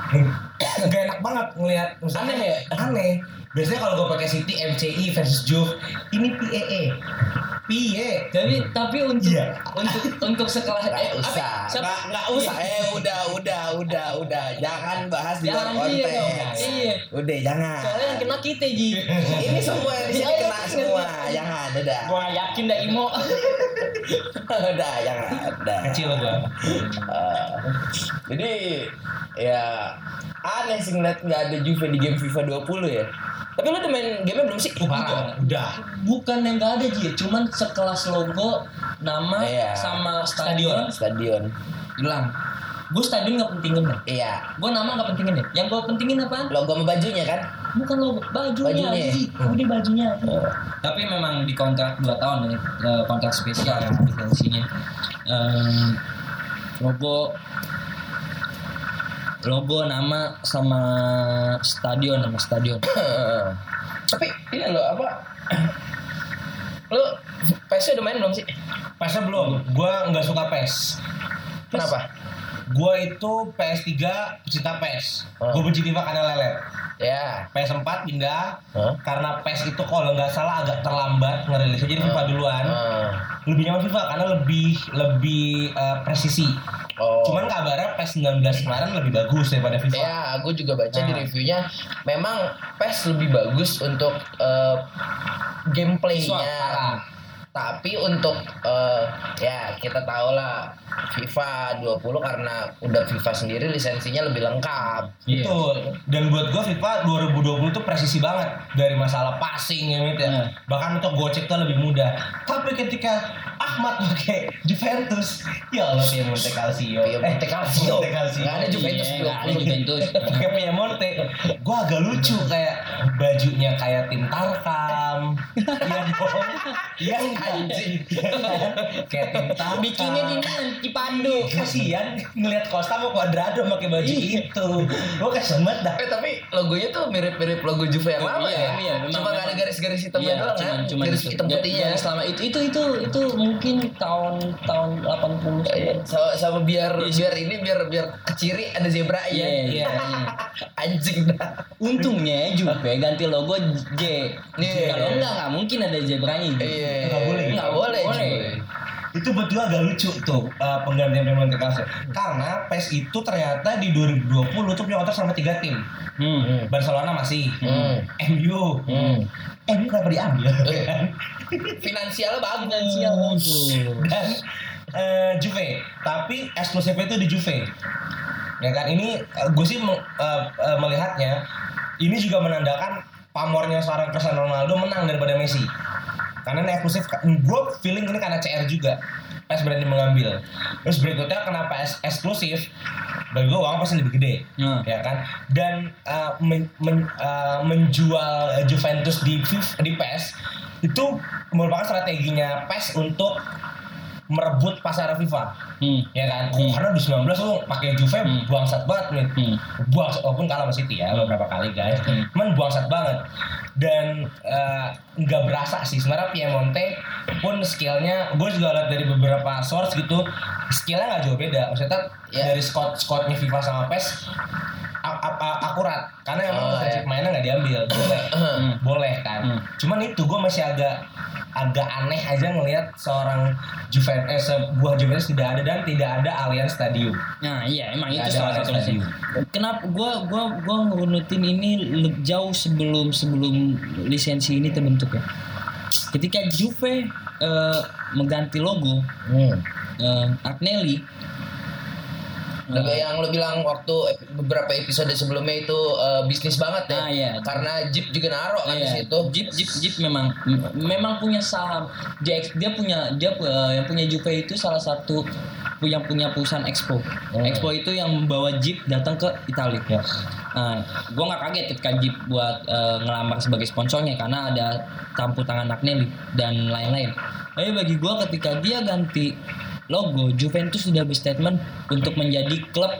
Eh, gak enak banget ngelihat misalnya Aneh ya? aneh biasanya kalau gue pakai City MCI versus Juve ini PEE Piye? Tapi tapi untuk Iya. untuk untuk sekelas Nggak eh, apa- usah, nggak, nggak usah. Eh, udah, udah, udah, udah. Jangan bahas di luar Jangan, iya konteks. Iya. Udah, jangan. Soalnya yang kena kita Ji. Ini semua yang di sini Iya, kena iya. semua. Jangan, udah. Gua yakin dah Imo. udah, jangan. Udah. Kecil gua. Eh, jadi ya aneh sih ngeliat nggak ada Juve di game FIFA 20 ya. Tapi lu udah main game belum sih? Parah. Udah. Bukan yang gak ada Ji, cuman sekelas logo, nama Iya. sama stadion Stadion. hilang. Gue stadion gak pentingin deh. Iya. Gue nama gak pentingin deh. Yang gue pentingin apaan? Logo sama bajunya kan? Bukan logo, bajunya, Bajunya. Ji. Udah bajunya. Tapi memang di kontrak 2 tahun ya, eh, kontrak spesial yang lisensinya. Em, logo logo nama sama stadion nama stadion Tapi ini lo apa? Lu PS udah main belum sih? PES belum. Gua nggak suka PES. Kenapa? Gua itu PS3 pecinta PES. Oh. Gua benci FIFA karena lelet. Ya. PS4 pindah Hah? karena PES itu kalau nggak salah agak terlambat ngerilisnya jadi FIFA duluan. Ah. Lebih nyaman FIFA karena lebih lebih eh, presisi. Oh. Cuman kabarnya PES 19 kemarin lebih bagus daripada FIFA. Ya, aku juga baca di Nah. reviewnya. Memang PES lebih bagus untuk eh, gameplaynya. Visual, Tapi untuk eh, ya kita tahu lah FIFA 20 karena udah FIFA sendiri lisensinya lebih lengkap. Iya. Betul. Dan buat gue FIFA 2020 itu presisi banget dari masalah passing ya gitu ya. Iya. Bahkan untuk gocek tuh lebih mudah. Tapi ketika Ahmad pakai Juventus, ya Allah Calcio. Piemonte Calcio. Piemonte Calcio. Nggak ada Juventus Iya, 20. nggak ada Juventus. pakai Piemonte. Gue agak lucu kayak bajunya kayak tim Tarkam. Iya dong. Iya anjing. kayak tim Tarkam. bikinnya di mana Cipandu kasihan ngelihat Costa sama Cuadrado pakai baju Iya. itu. Gue kesel banget dah. Eh tapi logonya tuh mirip-mirip logo Juve yang lama Iya, ya. iya, memang- Cuma ada garis-garis hitamnya Iya, doang cuman, kan. cuman garis hitam Ya, putihnya. ya, selama itu itu itu itu mungkin tahun tahun 80 Iya, sama, sama biar Iya. biar ini biar biar keciri ada zebra ya. iya. Anjing dah. Untungnya Juve ganti logo J. Kalau enggak nggak mungkin ada zebranya. Iya. Nggak boleh. Nggak boleh. Boleh. Itu betul agak lucu tuh uh, penggantian Piemonte Calcio. Karena PES itu ternyata di 2020 tuh punya kontrak sama tiga tim. Hmm. Hmm. Barcelona masih, Hmm. MU, Hmm. MU kenapa diambil? Iya. kan? Finansialnya bagus. Finansial bagus. Dan eh, Juve, tapi eksklusifnya itu di Juve. Ya kan ini gue sih eh, eh, melihatnya ini juga menandakan pamornya seorang Cristiano Ronaldo menang daripada Messi. Karena ini eksklusif, gue feeling ini karena CR juga. PES berani mengambil. Terus berikutnya kenapa es- eksklusif? Bagi gue uang pasti lebih gede, Nah. ya kan? Dan eh, men- men- eh, menjual Juventus di di PES itu merupakan strateginya PES untuk merebut pasar FIFA Hmm. ya kan Hmm. karena di 19 lu pakai Juve Hmm. buangsat banget nih Hmm. buang walaupun kalah sama City ya beberapa kali guys Hmm. cuman buangsat banget dan eh, nggak berasa sih sebenarnya Piemonte pun skillnya gue juga lihat dari beberapa source gitu skillnya nggak jauh beda maksudnya Ya. dari squad squadnya FIFA sama PES akurat karena emang Oh, prinsip ya. mainnya nggak diambil boleh Hmm. boleh kan Hmm. cuman itu gue masih agak agak aneh aja ngelihat seorang Juventus eh, sebuah Juventus tidak ada dan tidak ada Allianz Stadium Nah iya emang Nggak itu salah satu stadium. Kenapa gua gua gua ngurutin ini jauh sebelum sebelum lisensi ini terbentuk ya. Ketika Juve eh, mengganti logo Hmm. eh, Agnelli Logo yang lo bilang waktu beberapa episode sebelumnya itu eh, bisnis banget ya. Ah, iya. Karena Jeep juga naruh kan di Iya, situ. Jeep Jeep Jeep memang memang punya saham. Dia dia punya dia eh, yang punya Juve itu salah satu yang punya perusahaan Expo. Hmm. Expo itu yang membawa Jeep datang ke Italia. Ya. Nah, gue nggak kaget ketika Jeep buat eh, ngelamar sebagai sponsornya karena ada campur tangan Agnelli dan lain-lain. Tapi bagi gue ketika dia ganti logo, Juventus sudah berstatement untuk menjadi klub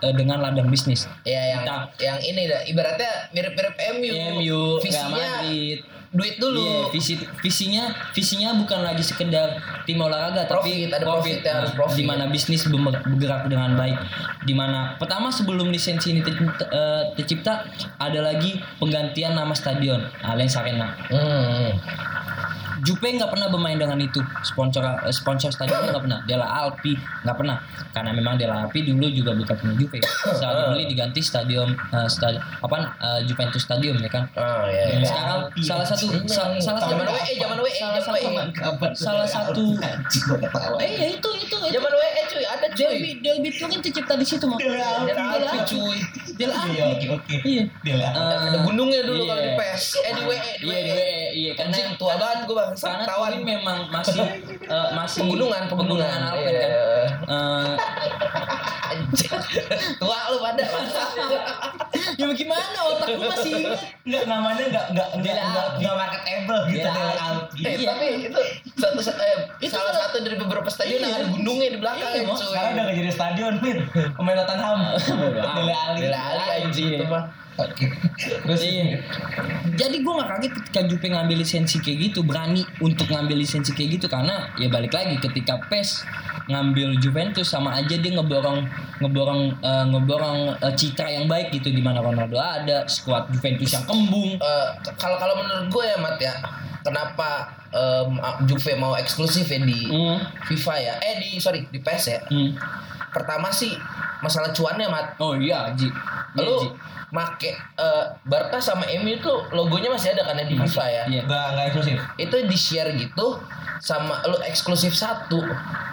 eh, dengan ladang bisnis. Ya yang Nah. yang ini dah ibaratnya mirip-mirip MU. MU, Visinya Madrid, duit dulu. Iya, visi visinya visinya bukan lagi sekedar tim olahraga tapi Profit, ada profit, ya, harus Nah, profit. di mana bisnis bergerak dengan baik. Di mana pertama sebelum lisensi ini tercipta, eh, tercipta ada lagi penggantian nama stadion Allianz Arena. Hmm. Jupe nggak pernah bermain dengan itu sponsor eh, sponsor stadionnya nggak pernah Della Alpi nggak pernah karena memang Della Alpi dulu juga bukan punya Juve saat dibeli diganti stadion eh, stadion apa eh, Juventus Stadium ya kan Oh iya. Iya. sekarang salah satu sa- salah satu Zaman WE, zaman WE, salah zaman satu WE. Salah satu eh ya itu itu itu Zaman WE cuy, ada cuy. Derby itu kan tercipta di situ mah Della Alpi. Alpi cuy. Della Alpi Iya oke oke. iya Alpi. Eh, Ada gunungnya dulu iya. kalau di PES. Eh di WE, di Iya di WE. WE, iya karena Anjing tua banget gua bang. Karena Tawan. Turin memang masih eh, masih Pegunungan, pegunungan. Alpen kan. Iya. Eh, Anjing. Tua lu pada. ya gimana otak lu masih ingat Enggak namanya enggak enggak enggak Della enggak Alpi. enggak marketable gitu Della Della Alpi. Alpi. Eh, Iya. tapi itu satu eh, Itu salah kan- satu dari beberapa stadion yang Iya. ada gunungnya di belakang Iya, ya, cuy. Sekarang udah gak jadi stadion, Fit. Pemain Tottenham. Dele Ali. Dela Ali anjing Iya. itu mah. Oke. Terus Iya. Jadi gue gak kaget ketika Jupe ngambil lisensi kayak gitu, berani untuk ngambil lisensi kayak gitu karena ya balik lagi ketika PES ngambil Juventus sama aja dia ngeborong ngeborong eh, ngeborong eh, citra yang baik gitu di mana Ronaldo ada, skuad Juventus yang kembung. Eh, kalau kalau menurut gue ya Mat ya, kenapa em, Juve mau eksklusif ya di Hmm. FIFA ya? Eh di sorry di PES ya. Hmm. Pertama sih masalah cuannya Mat. Oh iya, Ji. Iya, Lu Ji. make eh, Barca sama MU itu logonya masih ada kan ya di FIFA ya. Iya. enggak enggak eksklusif. Itu di share gitu sama lu eksklusif satu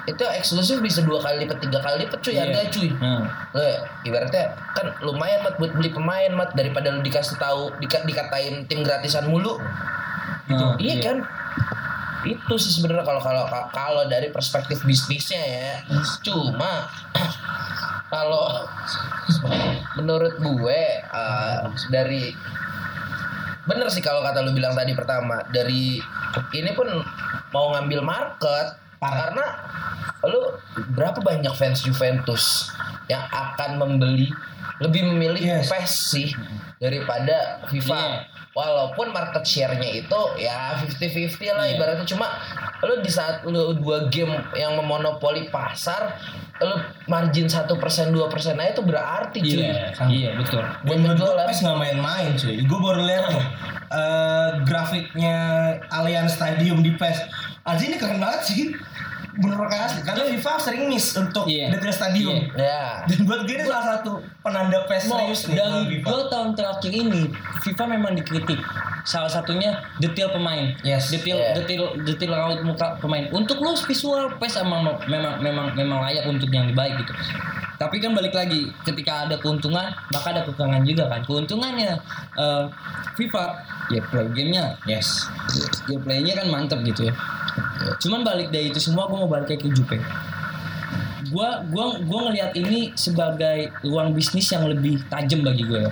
itu eksklusif bisa dua kali lipat tiga kali lipat cuy Iya. harga cuy Nah. Lo ibaratnya kan lumayan mat buat beli pemain mat daripada lu dikasih tahu dika- dikatain tim gratisan mulu Nah, iya kan itu sih sebenarnya kalau kalau kalau dari perspektif bisnisnya ya cuma kalau menurut gue eh, dari bener sih kalau kata lu bilang tadi pertama dari ini pun mau ngambil market Parah. karena lu berapa banyak fans Juventus yang akan membeli lebih memilih Yes. PES sih daripada FIFA Iya. Walaupun market share-nya itu ya 50-50 lah Iya. ibaratnya cuma lu di saat lu dua game yang memonopoli pasar lu margin satu persen dua persen aja itu berarti cuy Iya, iya betul. buat Menurut gue nggak main-main cuy. Gue baru lihat nih eh, grafiknya Allianz Stadium di PES. Anjir ini keren banget sih. Bener asli. Karena FIFA sering miss untuk Iya. detail stadium. Iya. ya Dan buat gue ini salah satu penanda PES Mo, serius nih. FIFA. dua tahun terakhir ini FIFA memang dikritik. Salah satunya detail pemain. Yes. Detail Yeah. detail detail raut muka pemain. Untuk lu visual PES emang memang memang memang layak untuk yang baik gitu. Tapi kan balik lagi ketika ada keuntungan maka ada kekurangan juga kan. Keuntungannya eh, FIFA ya play gamenya Yes. skill playnya kan mantep gitu ya. Cuman balik dari itu semua gue mau balik ke Jupe. Gua gua gua ngelihat ini sebagai ruang bisnis yang lebih tajam bagi gue ya.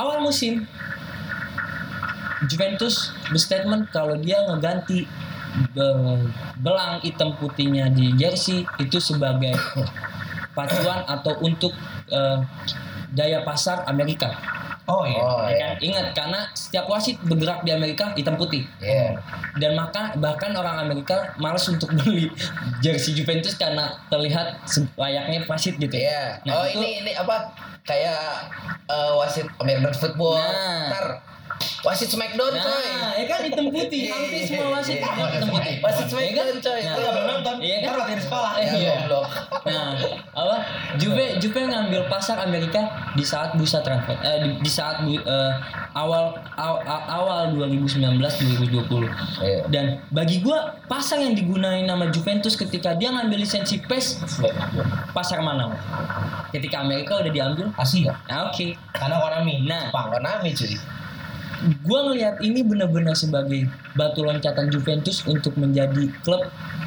Awal musim Juventus berstatement kalau dia ngeganti be- belang hitam putihnya di jersey itu sebagai pacuan atau untuk eh, daya pasar Amerika. Oh iya. oh Ya ya kan? Ingat karena setiap wasit bergerak di Amerika hitam putih Iya. dan maka bahkan orang Amerika malas untuk beli jersey Juventus karena terlihat layaknya wasit gitu Iya. Nah, oh itu- ini ini apa? Kayak eh, wasit American football. Nah. Ntar wasit Smackdown coy. Nah, ya kan hitam putih, hampir semua wasit hitam putih. Wasit Ya Smackdown kan? coy. Nah, belum nonton. Iya kan? Waktu di sekolah. Ya, iya. goblok. Nah, apa? Juve Juve ngambil pasar Amerika di saat bursa transfer eh, di, di saat bu- eh, awal aw- aw- awal 2019 2020. Iya. Dan bagi gua pasar yang digunain nama Juventus ketika dia ngambil lisensi PES pasar mana? Ketika Amerika udah diambil. Asia. Nah, oke. Karena Konami. Nah, Jepang. Konami cuy. Gua ngelihat ini benar-benar sebagai batu loncatan Juventus untuk menjadi klub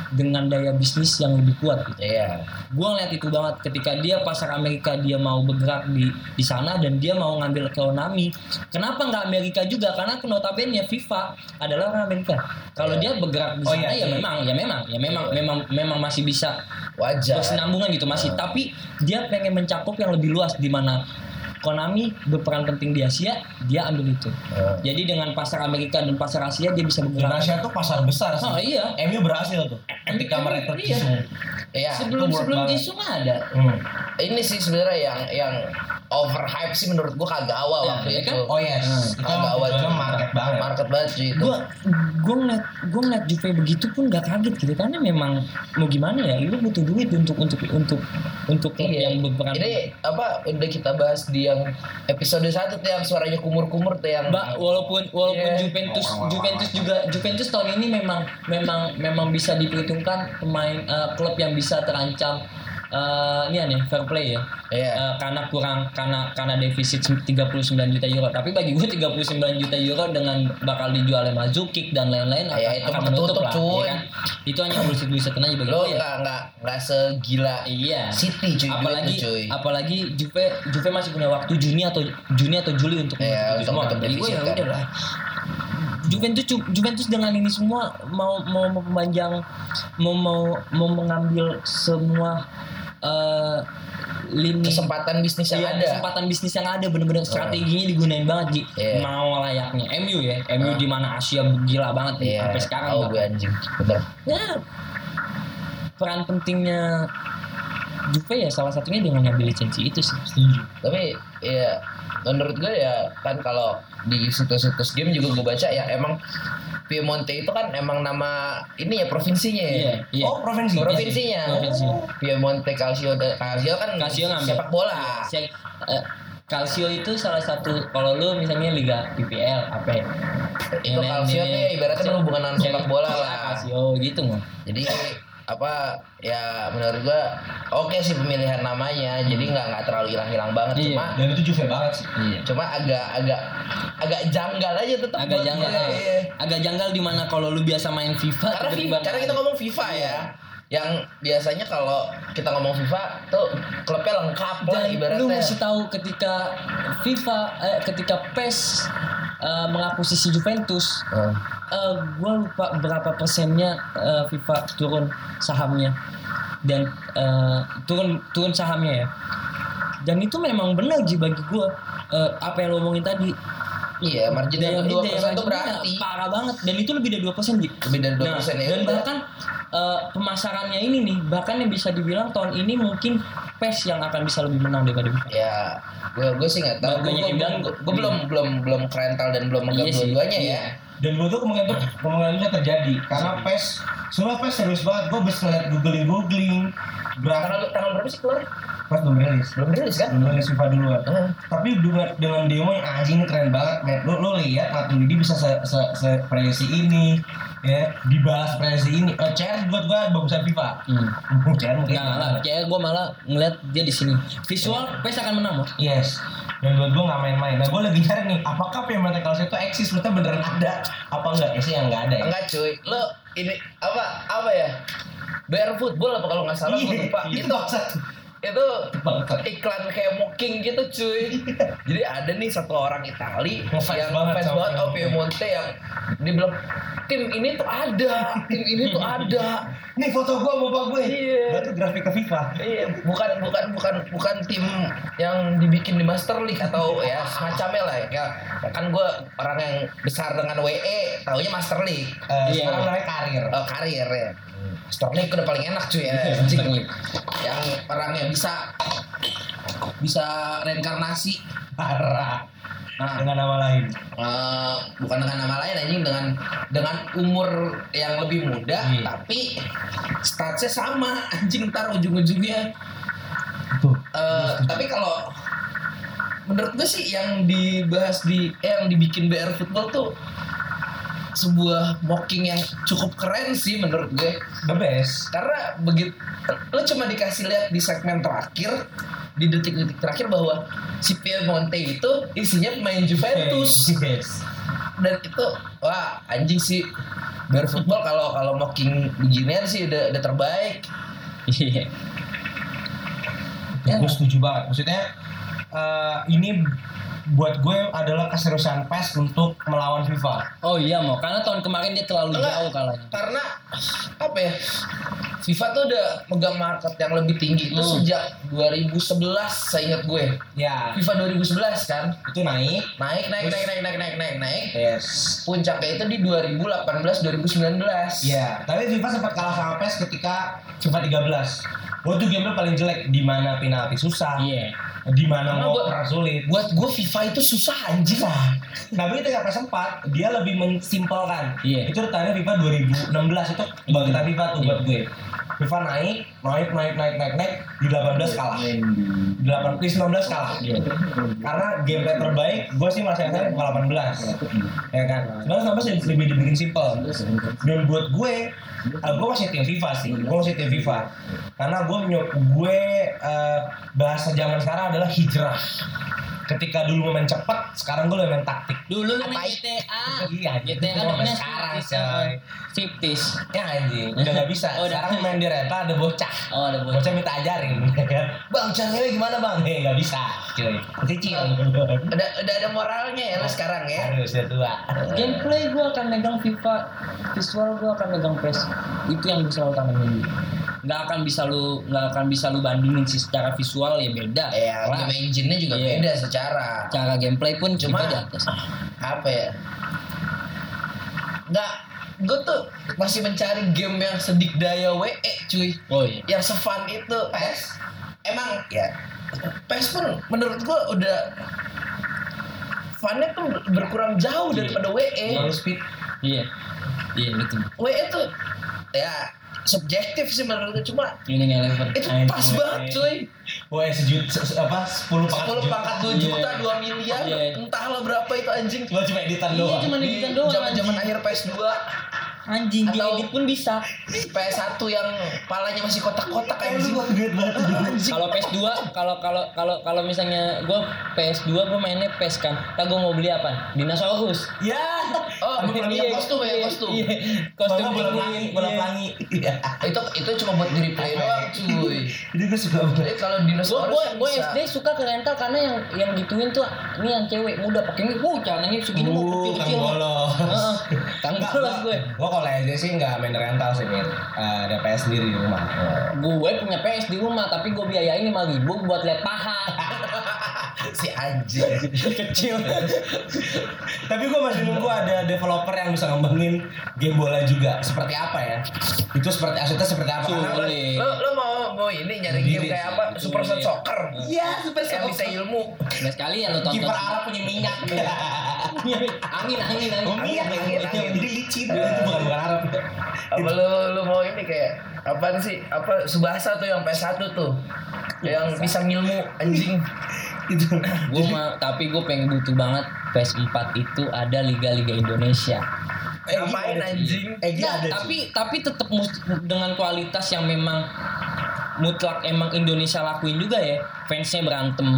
dengan daya bisnis yang lebih kuat gitu. Iya. Gua ngeliat itu banget ketika dia pasar Amerika dia mau bergerak di di sana dan dia mau ngambil Konami. Kenapa nggak Amerika juga? Karena notabene FIFA adalah orang Amerika. Kalau Iya. dia bergerak di Oh, sana iya, ya iya. memang ya memang ya memang Iya. memang memang masih bisa Wajar. bersenambungan gitu masih. Tapi dia pengen mencakup yang lebih luas di mana Konami berperan penting di Asia, dia ambil itu. Eh, Jadi dengan pasar Amerika dan pasar Asia dia bisa bergerak. Indonesia tuh pasar besar sih. Oh iya. MU berhasil tuh ketika MU merekrut iya. Jisung. Iya. sebelum itu sebelum banget. Jisung ada. Hmm. ini sih sebenarnya yang yang overhype sih menurut gua Kagawa Ya, waktu ya itu. kan? Oh yes. Itu Kagawa tujuannya juga. market banget. Market banget cuy itu. gue gue ngeliat gue ngeliat Juve begitu pun gak kaget gitu karena memang mau gimana ya lu butuh duit untuk untuk untuk untuk Iya. yang berperan Ini apa udah kita bahas di yang episode satu tuh yang suaranya kumur-kumur tuh yang Mbak, walaupun walaupun Iya. Juventus. Juventus juga Juventus tahun ini memang memang memang bisa diperhitungkan pemain eh, klub yang bisa terancam eh ini nih fair play ya. Iya. Eh, karena kurang karena karena defisit 39 juta euro. Tapi bagi gue 39 juta euro dengan bakal dijual oleh Mazukic dan lain-lain Ya, akan, itu akan menutup lah. cuy. ya kan? Itu hanya bullshit-bullshit aja bagi lo gue ya. nggak nggak nggak segila Iya. City cuy apalagi duitnya, cuy. apalagi Juve Juve masih punya waktu Juni atau Juni atau Juli untuk Iya, menutup itu semua. Bagi gue ya defisit, kan. udah lah. Juventus Ju- Juventus dengan ini semua mau mau mempanjang mau mau mau mengambil semua eh, lini kesempatan bisnis yang Iya, ada kesempatan bisnis yang ada bener-bener strateginya digunain banget Ji. Iya. Mau layaknya MU ya, MU Ah. di mana Asia gila banget nih Iya, sampai sekarang. bahkan. gue anjing bener ya peran pentingnya Juve ya salah satunya dengan ngambil lisensi itu sih. Setuju. Tapi ya menurut gue ya kan kalau di situs-situs game juga gue baca ya emang Piemonte itu kan emang nama ini ya provinsinya ya? Iya iya. Oh provinsi. provinsinya. Provinsi. Piemonte Calcio Calcio kan Calcio ngambil. sepak bola. Saya- eh, Calcio itu salah satu kalau lu misalnya liga PPL apa ya? itu Calcio tuh ya ibaratnya hubungan dengan sepak bola Iya, lah. Calcio gitu mah. Jadi apa ya menurut gua oke sih pemilihan namanya jadi nggak nggak terlalu hilang-hilang banget. Iya. cuma Dan itu Juve banget sih. iya. Cuma agak agak agak janggal aja tetap agak janggal gue, iya. agak janggal di mana kalau lu biasa main FIFA karena FIFA, karena kita ngomong FIFA ya. Yang biasanya kalau kita ngomong FIFA tuh klubnya lengkap lah ibaratnya lu mesti tahu ketika FIFA eh, ketika PES eh, mengakuisisi Juventus. Hmm. eh gue lupa berapa persennya eh, FIFA turun sahamnya. Dan eh, turun turun sahamnya ya. Dan itu memang benar sih bagi gue Eh, apa yang lo omongin tadi iya margin daya yang dua persen marginnya berarti parah banget dan itu lebih dari dua persen Ji. lebih dari dua Nah, persen ya dan udah. bahkan eh, pemasarannya ini nih bahkan yang bisa dibilang tahun ini mungkin PES yang akan bisa lebih menang daripada FIFA. ya gue gue sih nggak tahu gue bilang, belum belum belum kerental dan belum megang Iya dua-duanya ya Iya. Dan gue tuh kemungkinan tuh kemungkinan itu terjadi karena PES semua PES serius banget. Gue bisa ngeliat googling googling tanggal grafik tanggal berapa sih keluar PES belum rilis. belum rilis kan Belum rilis FIFA duluan. Hmm. Tapi dengan dengan demo yang anjing ini keren banget. Men. Lu lu lihat Matuidi bisa se se, se prediksi ini ya dibalas prediksi ini. Eh, CR buat gue bagusan FIFA. Hmm. CR mungkin. Enggak lah, kayak gue malah ngeliat dia di sini. Visual PES akan menang, Bos. Yes. Dan buat gue nggak main-main. Nah gue lagi cari nih, apakah payment Calcio itu eksis? Maksudnya beneran ada? Apa enggak? Ya sih yang nggak ada ya. enggak cuy lo ini apa apa ya BR football apa kalau nggak salah gue lupa itu itu bangsat. Itu iklan kayak mocking gitu cuy jadi ada nih satu orang Itali Ngefans yang banget fans banget sama Piemonte yang dia bilang tim ini tuh ada tim ini tuh ada Nih foto gue bapak gue. Iya. Berarti grafik ke FIFA. Iya, bukan bukan bukan bukan tim yang dibikin di Master League atau ya semacamnya lah ya. Ya kan gue orang yang besar dengan WE, taunya Master League. Eh, Iya. sekarang namanya karir. Oh, karir ya. Master League udah paling enak cuy ya. anjing. Yang yang bisa bisa reinkarnasi. Parah. Nah, Dengan nama lain. eh, bukan dengan nama lain anjing dengan dengan umur yang lebih muda Iya. tapi statsnya sama anjing ntar ujung-ujungnya. Eh, tapi kalau menurut gue sih yang dibahas di eh, yang dibikin BR Football tuh sebuah mocking yang cukup keren sih menurut gue The best. karena begitu lo cuma dikasih lihat di segmen terakhir di detik-detik terakhir bahwa si Piemonte itu isinya pemain Juventus Yes. dan itu wah anjing sih BR Football kalau kalau mocking beginian sih udah udah terbaik Iya. Ya. Gue setuju banget. Maksudnya eh, ini buat gue adalah keseriusan PES untuk melawan FIFA. Oh iya mau, karena tahun kemarin dia terlalu Enggak, jauh kalahnya. Karena apa ya? FIFA tuh udah megang market yang lebih tinggi itu hmm. sejak 2011 saya ingat gue. Ya. FIFA 2011 kan? Itu naik, naik, naik, Terus, naik, naik, naik, naik, naik. Yes. Puncaknya itu di 2018 2019. Ya, tapi FIFA sempat kalah sama PES ketika FIFA 13. Gue tuh gameplay paling jelek di mana penalti susah, Iya. di mana gua- sulit. Buat gue FIFA itu susah anjing. Nah, begitu ketika PS4 dia lebih mensimpelkan. Iya. Itu retanya FIFA 2016 itu kebangkitan FIFA tuh buat gue. FIFA naik, naik, naik, naik, naik, naik di 18 kalah. 8 di 19 kalah. Karena gameplay terbaik gue sih merasa yang FIFA 18. Ya kan? 19 19 lebih dibikin simpel. Dan buat gue eh, gue masih tim FIFA sih, gue masih tim FIFA. Karena gue menyo- gue eh, bahasa zaman sekarang adalah hijrah. Ketika dulu main cepat, sekarang gue lebih main taktik. Dulu lu main GTA. Iya, GTA kan namanya sekarang, coy. ya. Striptease. Ya anjing, udah gak bisa. Oh. Sekarang main di reta ada bocah. Oh, ada bocah. Bocah minta ajarin, ya kan? Bang, cara cewek gimana bang? Eh, gak bisa, cuy. Kecil. Udah udah ada moralnya ya lo sekarang ya. Harus udah tua. Gameplay gue akan megang FIFA, visual gue akan megang PES. Itu yang gue selalu tanamin. Nggak akan bisa lu nggak akan bisa lu bandingin sih secara visual ya beda. Ya, game engine-nya juga Iya. beda secara Cara gameplay pun Cuma- di atas. apa ya? Nggak, gue tuh masih mencari game yang sedikdaya WE cuy. Oh iya. Yang sefun itu PES. Emang ya PES pun menurut gue udah funnya tuh berkurang jauh Iya. daripada WE. Baru speed. Iya. Iya betul. WE tuh ya subjektif sih menurut gue cuma itu pas banget WE. cuy. Wah, sejuta, se- apa, 10 pangkat 10 pangkat 2 juta, Iya. 2 miliar, Iya. entahlah berapa itu anjing. Cuma cuma editan Iya, doang. cuma Di editan doang. zaman-zaman anjing. akhir PS2, Anjing Atau- diedit pun bisa. PS1 yang palanya masih kotak-kotak anjing. banget. Kalau PS2, kalau kalau kalau kalau misalnya gue PS2 gue mainnya PES kan. Tak gue mau beli apa? Dinosaurus. Ya. Oh, bukan yang kostum ya, kostum. Iya. Kostum Kostum bola pelangi, bola iya. pelangi. Iya. Itu itu cuma buat di replay doang, cuy. Jadi gue suka banget. kalau dinosaurus gue kan gue bisa. SD suka ke rental karena yang yang gituin tuh ini yang cewek muda pakai ini, wow celananya segini mau Uh, kecil kang kecil. bolos. Enggak, bolos gua- gue. Kalau SD sih enggak main rental sih, Mir. Eh, ada PS sendiri di rumah. Gue punya PS di rumah tapi gue biayain lima ribu buat liat paha. si anjing. kecil. Tapi gue masih nunggu ada developer yang bisa ngembangin game bola juga. Seperti apa ya? Itu seperti aslinya seperti apa? Lo lo mau mau ini nyari game kayak apa? Super Set. Soccer. Iya, Super Yang bisa ilmu. Nah sekali ya lo tonton. kiper Arab punya minyak. angin angin angin. Minyak, Angin, angin, angin. Jadi licin. Itu bukan bukan Arab. Apa lu lu mau ini kayak apa sih? Apa Subasa tuh yang PS1 tuh. Yang bisa ngilmu anjing. Itu. Gue mah tapi gue pengen butuh banget PS4 itu ada liga-liga Indonesia. Eh, Ngapain anjing? Eh, Nah, ada tapi tapi tetap dengan kualitas yang memang mutlak emang Indonesia lakuin juga ya. Fansnya berantem,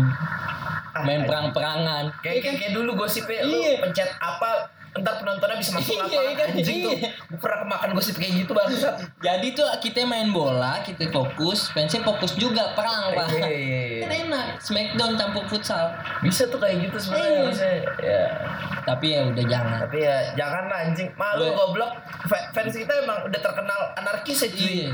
main perang-perangan. Kayak, kayak, kayak dulu gosipnya lu Iya. pencet apa ntar penontonnya bisa masuk Iya, lapangan kan? anjing tuh. Iya. Gue pernah kemakan gosip kayak gitu bangsat. Jadi tuh kita main bola, kita fokus, fansnya fokus juga perang pak. Iya, iya, iya. Kan enak, Smackdown campur futsal. Bisa tuh kayak gitu sebenarnya Iya. Ya. Tapi ya udah jangan. Tapi ya jangan lah anjing. Malu Iya. goblok. Fa- Fans kita emang udah terkenal anarkis ya cuy. Iya.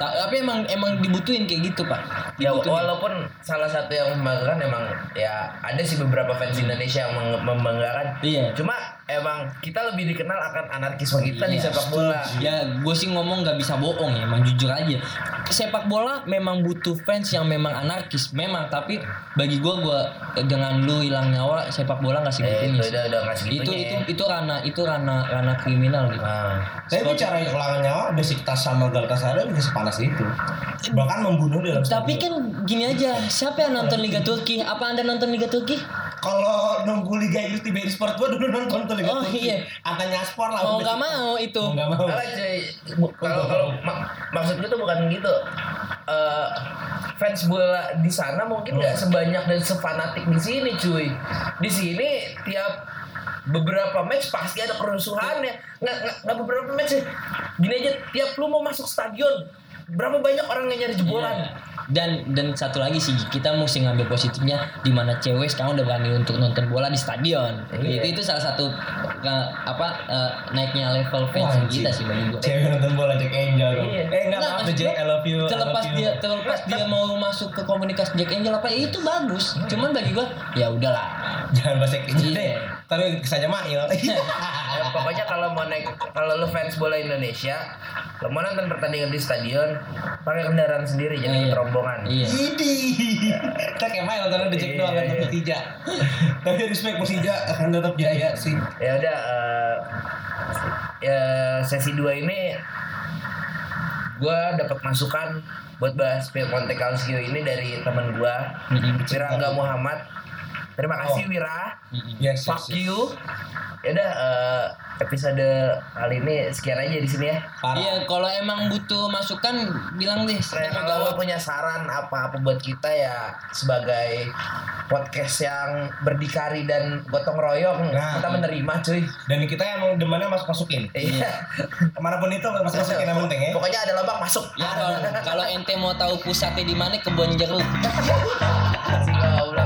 Ta- Tapi emang emang dibutuhin kayak gitu pak. Ya walaupun salah satu yang membanggakan emang ya ada sih beberapa fans Indonesia yang membanggakan. Iya. Cuma emang kita lebih dikenal akan anarkisme kita di Iya, sepak bola. Ya, gue sih ngomong nggak bisa bohong ya, emang jujur aja. Sepak bola memang butuh fans yang memang anarkis, memang. Tapi bagi gue, gue dengan lu hilang nyawa, sepak bola nggak Eh, segitunya. itu sih. udah udah ngasih itu itu itu rana itu rana rana kriminal gitu. Nah, Tapi bicara kehilangan nyawa, Besiktas sama Galatasaray juga sepanas itu. Bahkan membunuh dalam Tapi kan gini aja, siapa yang nonton Liga Turki? Apa anda nonton Liga Turki? kalau nunggu Liga Inggris di BRI Sport gua dulu nonton tuh Liga Oh, Turki. iya. Atanya Sport lah. Mau nggak mau itu? Mau nggak mau. Kalau kalau mak- maksud gue tuh bukan gitu. Eh, fans bola di sana mungkin nggak sebanyak dan sefanatik di sini cuy. Di sini tiap beberapa match pasti ada kerusuhannya. Nggak, nggak, nggak beberapa match sih. Gini aja, tiap lu mau masuk stadion, berapa banyak orang yang nyari jebolan? Iya. Dan dan satu lagi sih kita mesti ngambil positifnya di mana cewek sekarang udah berani untuk nonton bola di stadion Iya. itu itu salah satu uh, apa uh, naiknya level Wah, fans anjing. kita sih bagi gue Cewek nonton bola Jack Angel. Iya. Eh enggak Nggak, maaf Jack, I love you. Terlepas love you. dia terlepas dia mau masuk ke komunitas Jack Angel apa ya itu bagus cuman bagi gua ya udahlah Jangan bahasa Inggris Iya. deh. Tapi kesannya Mail. Ya, pokoknya kalau mau naik kalau lu fans bola Indonesia lo mau nonton pertandingan di stadion pakai kendaraan sendiri jangan Iya. Rombongan iya Idi. Kita kayak Mail nonton The Jack Iya. doang kan Persija. Tapi respect Persija akan tetap jaya sih. ya udah eh, ya sesi 2 ini gua dapat masukan buat bahas Monte Calcio ini dari teman gua Mm-mm. Wirangga Muhammad terima kasih Wira Yes, fuck yes, yes. you ya udah eh, episode kali ini sekian aja di sini ya Parah. Iya, kalau emang butuh masukan bilang deh. Kalau punya saran apa-apa buat kita ya sebagai podcast yang berdikari dan gotong royong Nah. kita menerima cuy. Dan kita emang demannya masuk masukin. Iya. Ke mana pun itu masuk masukin yang penting ya. Pokoknya ada lubang masuk. Ya kalau kalau ente mau tahu pusatnya di mana kebon jeruk.